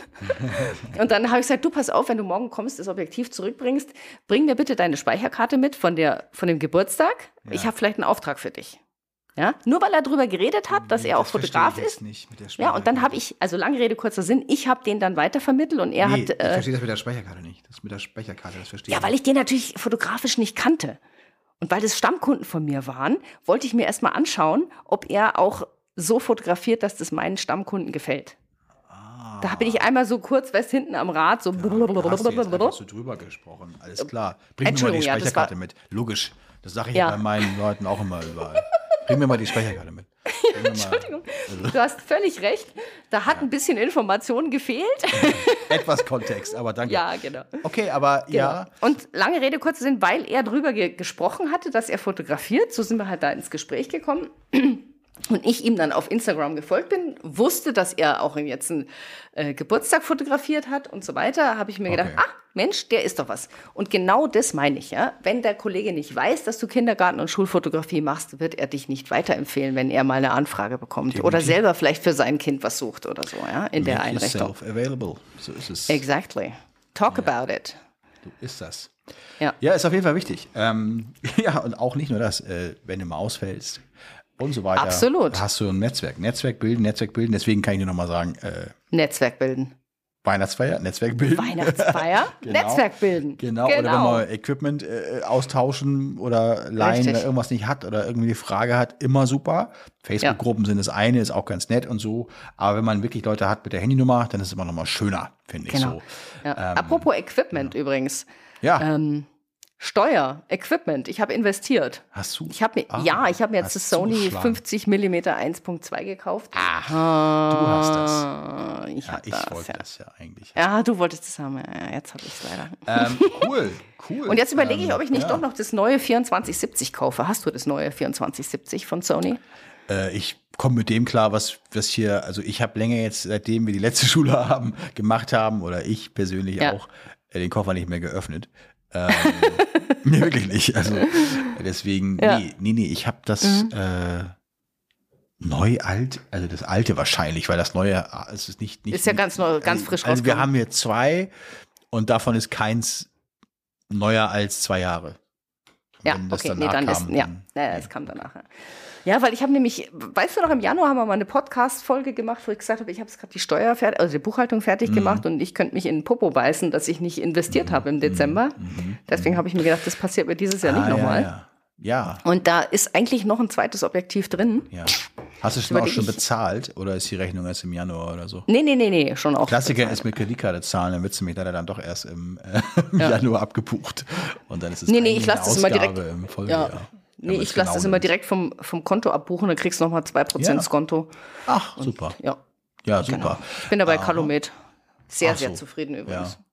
und dann habe ich gesagt, du pass auf, wenn du morgen kommst, das Objektiv zurückbringst, bring mir bitte deine Speicherkarte mit von, der, von dem Geburtstag. Ich habe vielleicht einen Auftrag für dich. Ja? Nur weil er darüber geredet hat, dass er auch Das Fotograf ich ist. Nicht mit der Ja, und dann habe ich, also lange Rede, kurzer Sinn, ich habe den dann weitervermittelt und er Nee, hat. ich Äh, verstehe das mit der Speicherkarte nicht. Das mit der Speicherkarte, das verstehe ja, weil ich den natürlich fotografisch nicht kannte. Und weil das Stammkunden von mir waren, wollte ich mir erstmal anschauen, ob er auch so fotografiert, dass das meinen Stammkunden gefällt. Da bin ich einmal so kurz, weißt hinten am Rad, so. Ah. Da hast du jetzt einfach so drüber gesprochen. Alles klar. Bring mir mal die ja, Speicherkarte war- mit. Logisch. Das sage ich Ja. bei meinen Leuten auch immer überall. Bring mir mal die Speicherkarte mit. Entschuldigung, also. du hast völlig recht. Da hat ja. ein bisschen Information gefehlt. Etwas Kontext, aber danke. Ja, genau. Okay, aber genau. ja. Und lange Rede, kurzer Sinn, weil er drüber ge gesprochen hatte, dass er fotografiert, so sind wir halt da ins Gespräch gekommen und ich ihm dann auf Instagram gefolgt bin, wusste, dass er auch jetzt einen äh, Geburtstag fotografiert hat und so weiter, habe ich mir okay. gedacht, ach Mensch, der ist doch was. Und genau das meine ich, ja. Wenn der Kollege nicht weiß, dass du Kindergarten- und Schulfotografie machst, wird er dich nicht weiterempfehlen, wenn er mal eine Anfrage bekommt Definitiv. oder selber vielleicht für sein Kind was sucht oder so, ja, in Make der Einrichtung. available. So ist es. Exactly. Talk ja. about it. Du ist das. Ja. ja, ist auf jeden Fall wichtig. Ähm, ja, und auch nicht nur das, äh, wenn du mal ausfällst, und so weiter. Absolut. Hast du ein Netzwerk. Netzwerk bilden, Netzwerk bilden. Deswegen kann ich dir nochmal sagen. Äh, Netzwerk bilden. Weihnachtsfeier, Netzwerk bilden. Weihnachtsfeier, genau. Netzwerk bilden. Genau. genau. Oder wenn man Equipment äh, austauschen oder leihen oder irgendwas nicht hat oder irgendwie eine Frage hat, immer super. Facebook-Gruppen ja. sind das eine, ist auch ganz nett und so. Aber wenn man wirklich Leute hat mit der Handynummer, dann ist es immer nochmal schöner, finde genau. ich so. Ja. Ähm, Apropos Equipment ja. übrigens. Ja. Ähm, Steuer, Equipment, ich habe investiert. Hast du? Ich habe mir, ah, ja, ich habe mir jetzt das Sony 50 mm 1.2 gekauft. Aha. Du hast das. Ich, ja, ich das, wollte ja. das ja eigentlich. Ja, du wolltest das haben. Ja, jetzt habe ich es leider. Ähm, cool, cool. Und jetzt überlege ich, ob ich nicht ja. doch noch das neue 2470 kaufe. Hast du das neue 2470 von Sony? Äh, ich komme mit dem klar, was, was hier, also ich habe länger jetzt, seitdem wir die letzte Schule haben, gemacht haben, oder ich persönlich auch, äh, den Koffer nicht mehr geöffnet. Ähm, nee, wirklich nicht. Also deswegen, ja. nee, nee, nee, ich habe das mhm. äh, neu alt, also das alte wahrscheinlich, weil das neue ah, es ist nicht, nicht ist ja ganz neu, ganz frisch Also wir haben hier zwei und davon ist keins neuer als zwei Jahre. Ja, okay, nee, dann kam, ist, ja, ja, es kam danach. Ja. Weil ich habe nämlich, weißt du noch, im Januar haben wir mal eine Podcast-Folge gemacht, wo ich gesagt habe, ich habe gerade die Steuer fertig, also die Buchhaltung fertig mhm. gemacht und ich könnte mich in den Popo beißen, dass ich nicht investiert mhm. habe im Dezember. Mhm. mhm. Deswegen habe ich mir gedacht, das passiert mir dieses Jahr ah, nicht nochmal. Ja, ja. ja. Und da ist eigentlich noch ein zweites Objektiv drin. Ja. Hast du schon auch schon bezahlt oder ist die Rechnung erst im Januar oder so? Nee, nee, nee, nee, schon auch. Klassiker bezahlt. ist mit Kreditkarte zahlen, dann wird sie mich leider dann doch erst im, äh, im ja. Januar abgebucht. Und dann ist es nee, nee, ich lasse es immer direkt. Im Folgejahr. Ja. Nee, ich lasse genau das immer direkt vom, vom Konto abbuchen, dann kriegst du nochmal 2% ja. Konto. Ach, super. Und, ja. Ja, super. Genau. Ich bin dabei Calumet. Sehr, so. sehr zufrieden übrigens. Ja.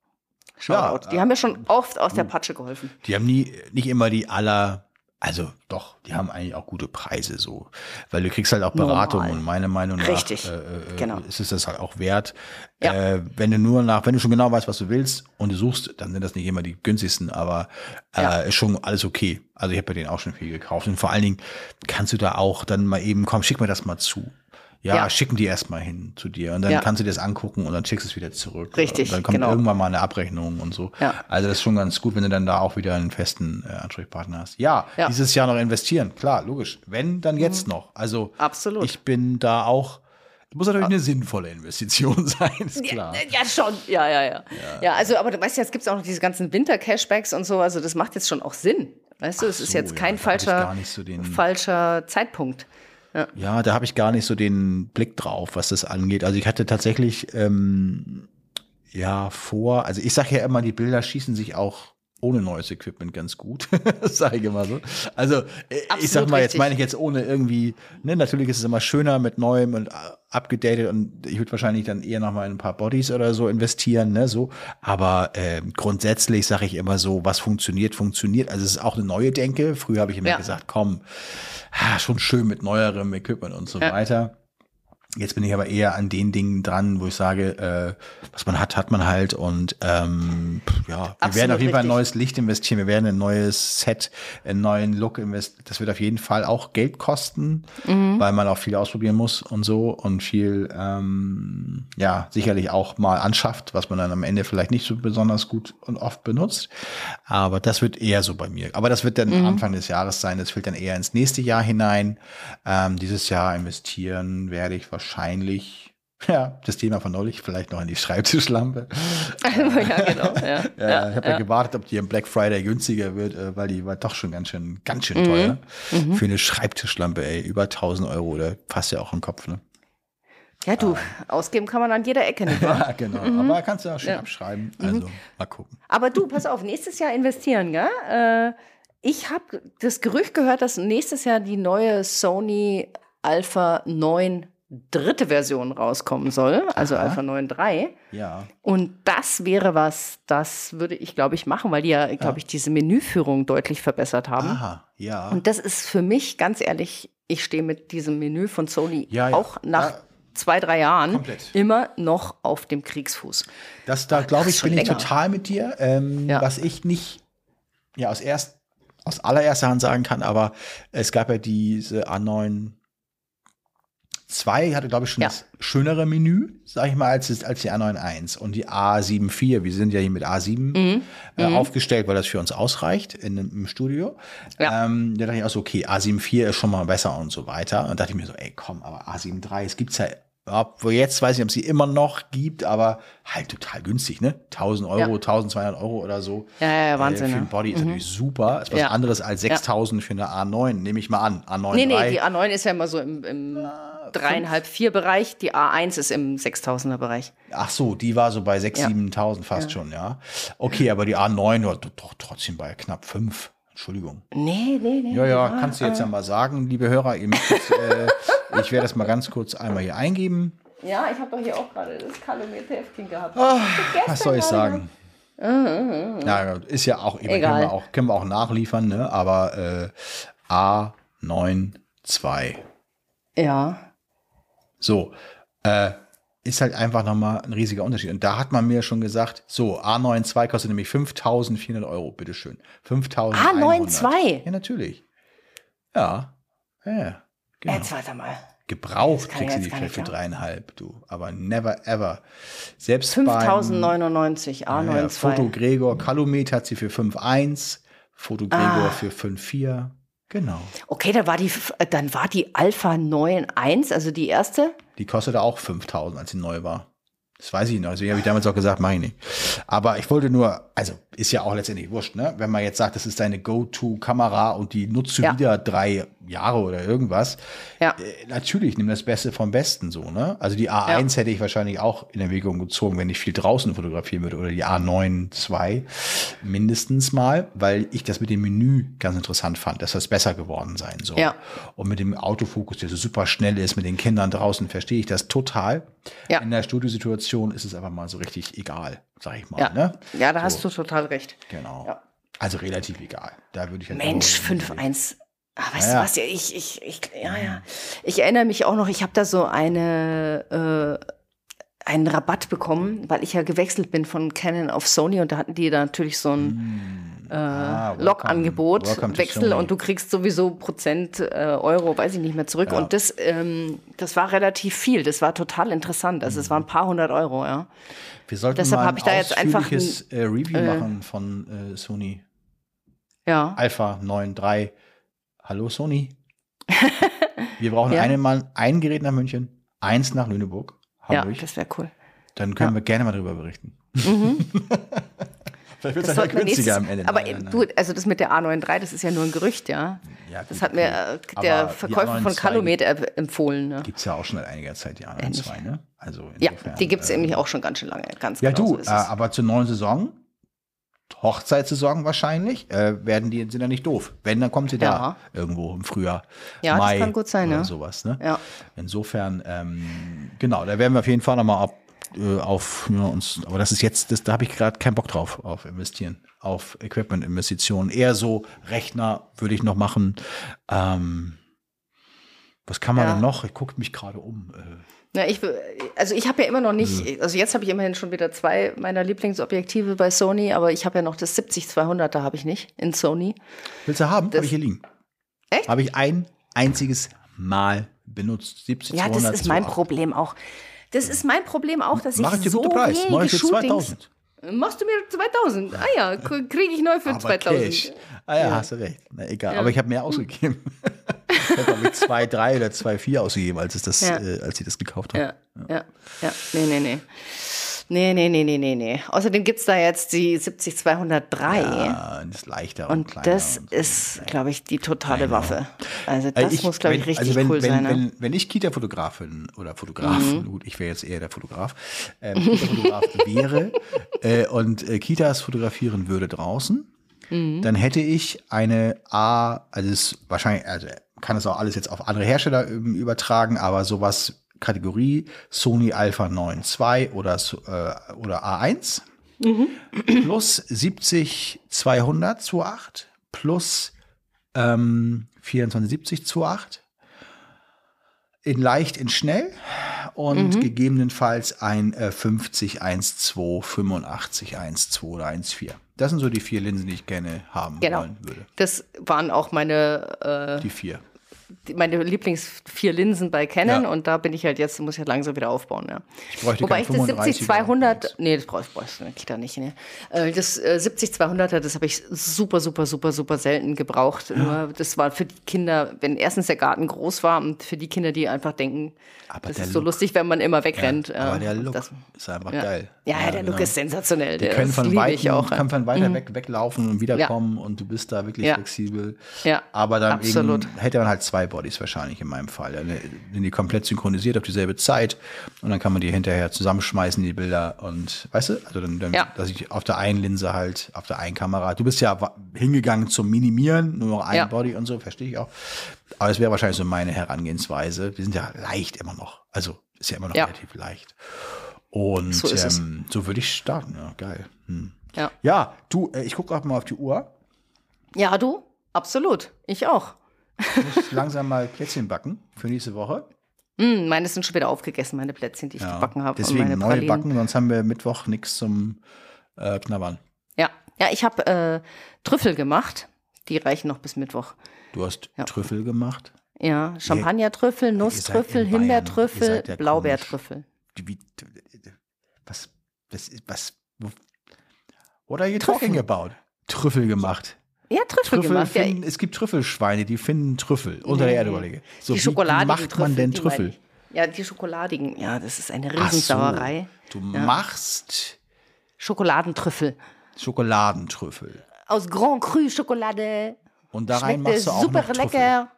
Shoutout. Ja, die haben mir schon oft aus der Patsche geholfen. Die haben nie, nicht immer die aller also doch, die haben eigentlich auch gute Preise so, weil du kriegst halt auch Beratung Normal. und meine Meinung nach Richtig. Äh, äh, genau. ist es das halt auch wert. Ja. Äh, wenn du nur nach, wenn du schon genau weißt, was du willst und du suchst, dann sind das nicht immer die günstigsten, aber äh, ja. ist schon alles okay. Also ich habe bei denen auch schon viel gekauft und vor allen Dingen kannst du da auch dann mal eben, komm, schick mir das mal zu ja, ja. schicken die erstmal hin zu dir und dann ja. kannst du dir das angucken und dann schickst du es wieder zurück. Richtig. Und dann kommt genau. irgendwann mal eine Abrechnung und so. Ja. Also das ist schon ganz gut, wenn du dann da auch wieder einen festen äh, Ansprechpartner hast. Ja, ja, dieses Jahr noch investieren, klar, logisch. Wenn, dann jetzt mhm. noch. Also Absolut. ich bin da auch muss natürlich eine sinnvolle Investition sein, ist klar. Ja, ja, schon. Ja, ja, ja, ja. Ja, also, aber du weißt ja, es gibt auch noch diese ganzen Winter-Cashbacks und so. Also, das macht jetzt schon auch Sinn. Weißt du, es so, ist jetzt kein falscher, so falscher Zeitpunkt. Ja, ja da habe ich gar nicht so den Blick drauf, was das angeht. Also ich hatte tatsächlich ähm, ja vor, also ich sage ja immer, die Bilder schießen sich auch ohne neues Equipment ganz gut. sage ich immer so. Also Absolut ich sag mal, jetzt meine ich jetzt ohne irgendwie, ne, natürlich ist es immer schöner mit neuem und abgedatet und ich würde wahrscheinlich dann eher noch mal in ein paar Bodies oder so investieren, ne, so. Aber äh, grundsätzlich sage ich immer so, was funktioniert, funktioniert. Also es ist auch eine neue Denke. Früher habe ich immer ja. gesagt, komm, ah, schon schön mit neuerem Equipment und so ja. weiter. Jetzt bin ich aber eher an den Dingen dran, wo ich sage, äh, was man hat, hat man halt. Und ähm, ja, wir Absolut werden auf jeden Fall ein neues Licht investieren. Wir werden ein neues Set, einen neuen Look investieren. Das wird auf jeden Fall auch Geld kosten, mhm. weil man auch viel ausprobieren muss und so und viel, ähm, ja, sicherlich auch mal anschafft, was man dann am Ende vielleicht nicht so besonders gut und oft benutzt. Aber das wird eher so bei mir. Aber das wird dann mhm. Anfang des Jahres sein. Das fällt dann eher ins nächste Jahr hinein. Ähm, dieses Jahr investieren werde ich wahrscheinlich wahrscheinlich, ja, das Thema von neulich, vielleicht noch in die Schreibtischlampe. ja, genau. Ja, ja, ja ich habe ja. ja. gewartet, ob die im Black Friday günstiger wird, äh, weil die war doch schon ganz schön, ganz schön teuer. Mhm. mhm. Für eine Schreibtischlampe, ey, über 1000 Euro, da passt ja auch im Kopf, ne? Ja, du, ah. ausgeben kann man an jeder Ecke, nicht wahr? ja, genau. Mhm. Aber kannst du auch schön abschreiben. Mhm. Also, mal gucken. Aber du, pass auf, nächstes Jahr investieren, gell? Äh, ich habe das Gerücht gehört, dass nächstes Jahr die neue Sony Alpha 9 dritte Version rauskommen soll, also Aha. Alpha 9.3. Ja. Und das wäre was, das würde ich, glaube ich, machen, weil die ja, glaube ich, diese Menüführung deutlich verbessert haben. Aha, ja. Und das ist für mich, ganz ehrlich, ich stehe mit diesem Menü von Sony ja, ja. auch nach ja. zwei, drei Jahren Komplett. immer noch auf dem Kriegsfuß. Das, da glaube ich, bin länger. ich total mit dir. Ähm, was ich nicht, ja, aus erst, aus allererster Hand sagen kann, aber es gab ja diese A9 2 hatte, glaube ich, schon ja. das schönere Menü, sag ich mal, als, als die A91 und die A74. Wir sind ja hier mit A7 mhm. Äh, mhm. aufgestellt, weil das für uns ausreicht in, im Studio. Ja. Ähm, da dachte ich auch so, okay, A74 ist schon mal besser und so weiter. Und dachte ich mir so, ey, komm, aber A73, es gibt's ja wo jetzt weiß ich, ob es sie immer noch gibt, aber halt total günstig, ne? 1000 Euro, ja. 1200 Euro oder so. Ja, ja, ja Wahnsinn. Äh, für ein Body ist mhm. natürlich super. Ist was ja. anderes als 6000 ja. für eine A9, nehme ich mal an. A9 nee, nee, die A9 ist ja immer so im, im dreieinhalb, vier Bereich. Die A1 ist im 6000er Bereich. Ach so, die war so bei 6.000, ja. 7.000 fast ja. schon, ja. Okay, aber die A9 war doch trotzdem bei knapp fünf. Entschuldigung. Nee, nee, nee. Ja, ja, kannst du jetzt ja mal sagen, liebe Hörer. Ihr müsst jetzt, äh, ich werde das mal ganz kurz einmal hier eingeben. Ja, ich habe doch hier auch gerade das Kalometer-Heftchen gehabt. Oh, was soll ich sagen? Uh, uh, uh. Ja, ist ja auch, Egal. Können, wir auch, können wir auch nachliefern, ne? aber äh, A92. Ja. So, äh, ist halt einfach nochmal ein riesiger Unterschied. Und da hat man mir schon gesagt, so, A92 kostet nämlich 5400 Euro, bitteschön. 5000 A92? Ja, natürlich. Ja, ja, genau. Jetzt warte mal. Gebraucht kriegst du die vielleicht für dreieinhalb, du. Aber never ever. Selbst 5099 A92. Ja, Foto Gregor Calumet hat sie für 5,1, Foto Gregor ah. für 5,4. Genau. Okay, dann war die, dann war die Alpha 9.1, also die erste. Die kostete auch 5000, als sie neu war. Das weiß ich noch. Also, habe ich damals auch gesagt, mache ich nicht. Aber ich wollte nur, also ist ja auch letztendlich wurscht, ne? Wenn man jetzt sagt, das ist deine Go-To-Kamera und die nutzt du ja. wieder drei Jahre oder irgendwas. Ja. Äh, natürlich, nimm das Beste vom Besten so, ne? Also die A1 ja. hätte ich wahrscheinlich auch in Erwägung gezogen, wenn ich viel draußen fotografieren würde oder die A9 II mindestens mal, weil ich das mit dem Menü ganz interessant fand, dass das besser geworden sein soll. Ja. Und mit dem Autofokus, der so super schnell ist, mit den Kindern draußen, verstehe ich das total. Ja. In der Studiosituation ist es einfach mal so richtig egal, sag ich mal. Ja, ne? ja da so. hast du total recht. Genau. Ja. Also relativ egal. Da würde ich halt Mensch, 5-1. Ah, weißt ja, du was? Ich, ich, ich, ja, ja. Ich erinnere mich auch noch, ich habe da so eine, äh, einen Rabatt bekommen, weil ich ja gewechselt bin von Canon auf Sony und da hatten die da natürlich so ein mm. äh, ah, Log-Angebot, Wechsel und du kriegst sowieso Prozent äh, Euro, weiß ich nicht mehr zurück. Ja. Und das, ähm, das war relativ viel, das war total interessant. Also es waren ein paar hundert Euro, ja. Wir sollten Deshalb mal ein ich da jetzt einfach ein, äh, Review äh, machen von äh, Sony. Ja. Alpha 9.3 Hallo Sony. Wir brauchen ja. einmal ein Gerät nach München, eins nach Lüneburg. Hamburg. Ja, das wäre cool. Dann können ja. wir gerne mal darüber berichten. Mhm. Vielleicht wird es ja günstiger am Ende. Aber du, also das mit der A93, das ist ja nur ein Gerücht, ja. ja gut, das hat mir äh, der Verkäufer von Calumet empfohlen. Ne? Gibt es ja auch schon seit einiger Zeit, die A92, ne? Also ja, die gibt es äh, nämlich auch schon ganz schön lange. Ganz ja, genau du, so äh, aber zur neuen Saison Hochzeitssaison wahrscheinlich, äh, werden die sind ja nicht doof. Wenn, dann kommt sie ja. da irgendwo im Frühjahr. Ja, Mai das kann gut sein, oder ja. sowas. Ne? Ja. Insofern, ähm, genau, da werden wir auf jeden Fall nochmal ab, äh, auf ja, uns, aber das ist jetzt, das, da habe ich gerade keinen Bock drauf, auf investieren, auf Equipment-Investitionen. Eher so Rechner würde ich noch machen. Ähm, was kann man ja. denn noch? Ich gucke mich gerade um. Äh, na, ich, also ich habe ja immer noch nicht, mhm. also jetzt habe ich immerhin schon wieder zwei meiner Lieblingsobjektive bei Sony, aber ich habe ja noch das 70-200, da habe ich nicht, in Sony. Willst du haben? Habe ich hier liegen. Echt? Habe ich ein einziges Mal benutzt. 70, ja, das ist mein Problem auch. Das ist mein Problem auch, dass Mach ich, ich so Preis. wenige Shootings... 2000. Machst du mir 2000? Ah ja, kriege ich neu für Aber 2000. Cash. Ah ja, ja, hast du recht. Na, egal. Ja. Aber ich habe mehr ausgegeben. ich habe mit 2, 3 oder 2, 4 ausgegeben, als, es das, ja. äh, als ich das gekauft habe. Ja, ja, ja. Nee, nee, nee. Nee, nee, nee, nee, nee, nee. Außerdem gibt es da jetzt die 70203. Ja, das ist leichter und, und kleiner. Das und so. ist, glaube ich, die totale genau. Waffe. Also das ich, muss, glaube ich, richtig also wenn, cool wenn, sein. Ne? Wenn, wenn ich Kita-Fotografin oder Fotograf, mhm. gut, ich wäre jetzt eher der Fotograf, äh, Kita-Fotograf wäre äh, und äh, Kitas fotografieren würde draußen, mhm. dann hätte ich eine A, also es ist wahrscheinlich, also kann es auch alles jetzt auf andere Hersteller ähm, übertragen, aber sowas Kategorie Sony Alpha 9 II oder, äh, oder A1 mhm. plus 70 200 zu 8 plus ähm, 2470 zu 8 in leicht in schnell und mhm. gegebenenfalls ein äh, 50 1.2, 85 1.2 oder 1.4. Das sind so die vier Linsen, die ich gerne haben genau. wollen würde. Das waren auch meine äh, die vier meine Lieblings vier Linsen bei Canon ja. und da bin ich halt jetzt, muss ich halt langsam wieder aufbauen. Ja. Ich bräuchte Wobei ich das 70-200, nee, das brauchst, brauchst du da nicht. Ne? Äh, das äh, 70-200er, das habe ich super, super, super, super selten gebraucht. Ja. Nur das war für die Kinder, wenn erstens der Garten groß war und für die Kinder, die einfach denken, aber das ist Look. so lustig, wenn man immer wegrennt. Ja, aber der Look das, ist einfach geil. Ja, der genau. Look ist sensationell. Die können von, weiten, auch, kann von weiter mhm. weg weglaufen und wiederkommen und du bist da wirklich flexibel. Ja, aber dann hätte man halt zwei Bodies wahrscheinlich in meinem Fall. Dann sind die komplett synchronisiert auf dieselbe Zeit und dann kann man die hinterher zusammenschmeißen, die Bilder. Und weißt du, also dann, dann ja. dass ich auf der einen Linse halt, auf der einen Kamera. Du bist ja hingegangen zum Minimieren, nur noch ein ja. Body und so, verstehe ich auch. Aber es wäre wahrscheinlich so meine Herangehensweise. Wir sind ja leicht immer noch. Also ist ja immer noch ja. relativ leicht. Und so, ähm, so würde ich starten. Ja, geil. Hm. Ja. ja, du, äh, ich gucke gerade mal auf die Uhr. Ja, du, absolut. Ich auch. Ich muss langsam mal Plätzchen backen für nächste Woche. Mm, meine sind schon wieder aufgegessen, meine Plätzchen, die ich ja, gebacken habe. Deswegen neue Pralinen. backen, sonst haben wir Mittwoch nichts zum äh, Knabbern. Ja, ja ich habe äh, Trüffel gemacht. Die reichen noch bis Mittwoch. Du hast ja. Trüffel gemacht? Ja, Champagnertrüffel, Nusstrüffel, Himbeertrüffel, Blaubeertrüffel. Was, was, was, what are you talking about? Trüffel gemacht. Ja, Trüffel, Trüffel gemacht. Finden, ja. Es gibt Trüffelschweine, die finden Trüffel unter der Erde. Überlege. So, die Schokoladigen wie macht man denn Trüffel? Ja, die Schokoladigen. Ja, das ist eine Riesensauerei. So, du ja. machst Schokoladentrüffel. Schokoladentrüffel. Aus Grand Cru Schokolade. Und da rein machst du auch super noch Trüffel. lecker.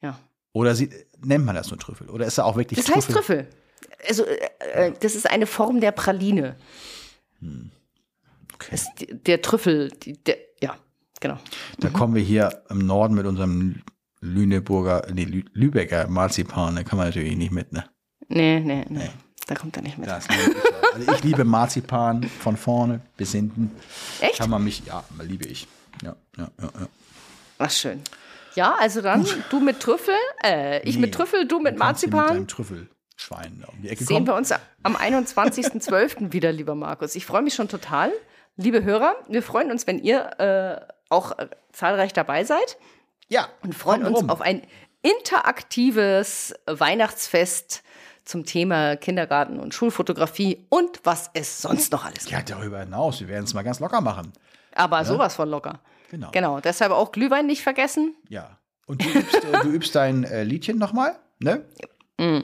Ja. Oder sie, nennt man das nur Trüffel? Oder ist da auch wirklich das Trüffel? Das heißt Trüffel. Also, äh, äh, das ist eine Form der Praline. Hm. Okay. der Trüffel, der, genau. Da mhm. kommen wir hier im Norden mit unserem Lüneburger, nee, Lübecker Marzipan, da kann man natürlich nicht mit, ne? Nee, nee, nee. nee. Da kommt er nicht mit. also ich liebe Marzipan von vorne bis hinten. Echt? Kann man mich, ja, liebe ich. Ja, ja, ja, ja. Ach, schön. Ja, also dann du mit Trüffel, äh, ich nee, mit Trüffel, du mit Marzipan. Mit Trüffelschwein um die Ecke Sehen kommen. wir uns am 21.12. wieder, lieber Markus. Ich freue mich schon total. Liebe Hörer, wir freuen uns, wenn ihr äh, auch äh, zahlreich dabei seid. Ja. Und freuen uns rum. auf ein interaktives Weihnachtsfest zum Thema Kindergarten und Schulfotografie und was es sonst noch alles gibt. Ja, darüber hinaus. Wir werden es mal ganz locker machen. Aber ja? sowas von locker. Genau. Genau. Deshalb auch Glühwein nicht vergessen. Ja. Und du übst, äh, du übst dein äh, Liedchen nochmal, ne? Mm.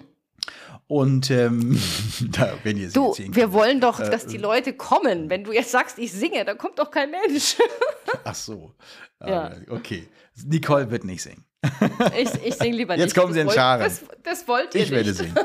Und ähm, da, wenn ihr du, wir wollen doch, äh, dass die Leute kommen. Wenn du jetzt sagst, ich singe, dann kommt doch kein Mensch. Ach so. Ja. Okay. Nicole wird nicht singen. Ich, ich singe lieber nicht. Jetzt kommen sie in Scharen. Das, das wollt ihr ich nicht. Ich werde singen.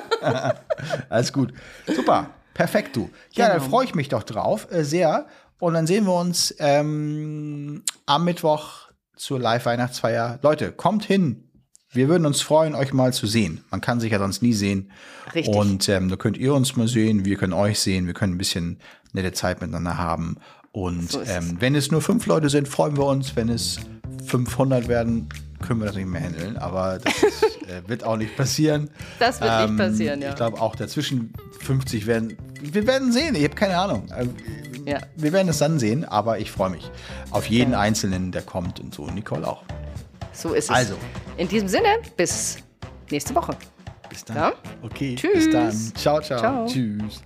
Alles gut. Super. Perfekt, du. Ja, genau. dann freue ich mich doch drauf. Äh, sehr. Und dann sehen wir uns ähm, am Mittwoch zur Live-Weihnachtsfeier. Leute, kommt hin. Wir würden uns freuen, euch mal zu sehen. Man kann sich ja sonst nie sehen. Richtig. Und ähm, da könnt ihr uns mal sehen, wir können euch sehen, wir können ein bisschen nette Zeit miteinander haben. Und so ähm, wenn es nur fünf Leute sind, freuen wir uns. Wenn es 500 werden, können wir das nicht mehr handeln. Aber das ist, äh, wird auch nicht passieren. Das wird ähm, nicht passieren, ja. Ich glaube auch dazwischen 50 werden. Wir werden sehen. Ich habe keine Ahnung. Also, ja. Wir werden es dann sehen, aber ich freue mich auf jeden ja. Einzelnen, der kommt und so. Nicole auch. So ist es. Also. In diesem Sinne, bis nächste Woche. Bis dann. Ja? Okay. Tschüss. Bis dann. Ciao, ciao. ciao. Tschüss.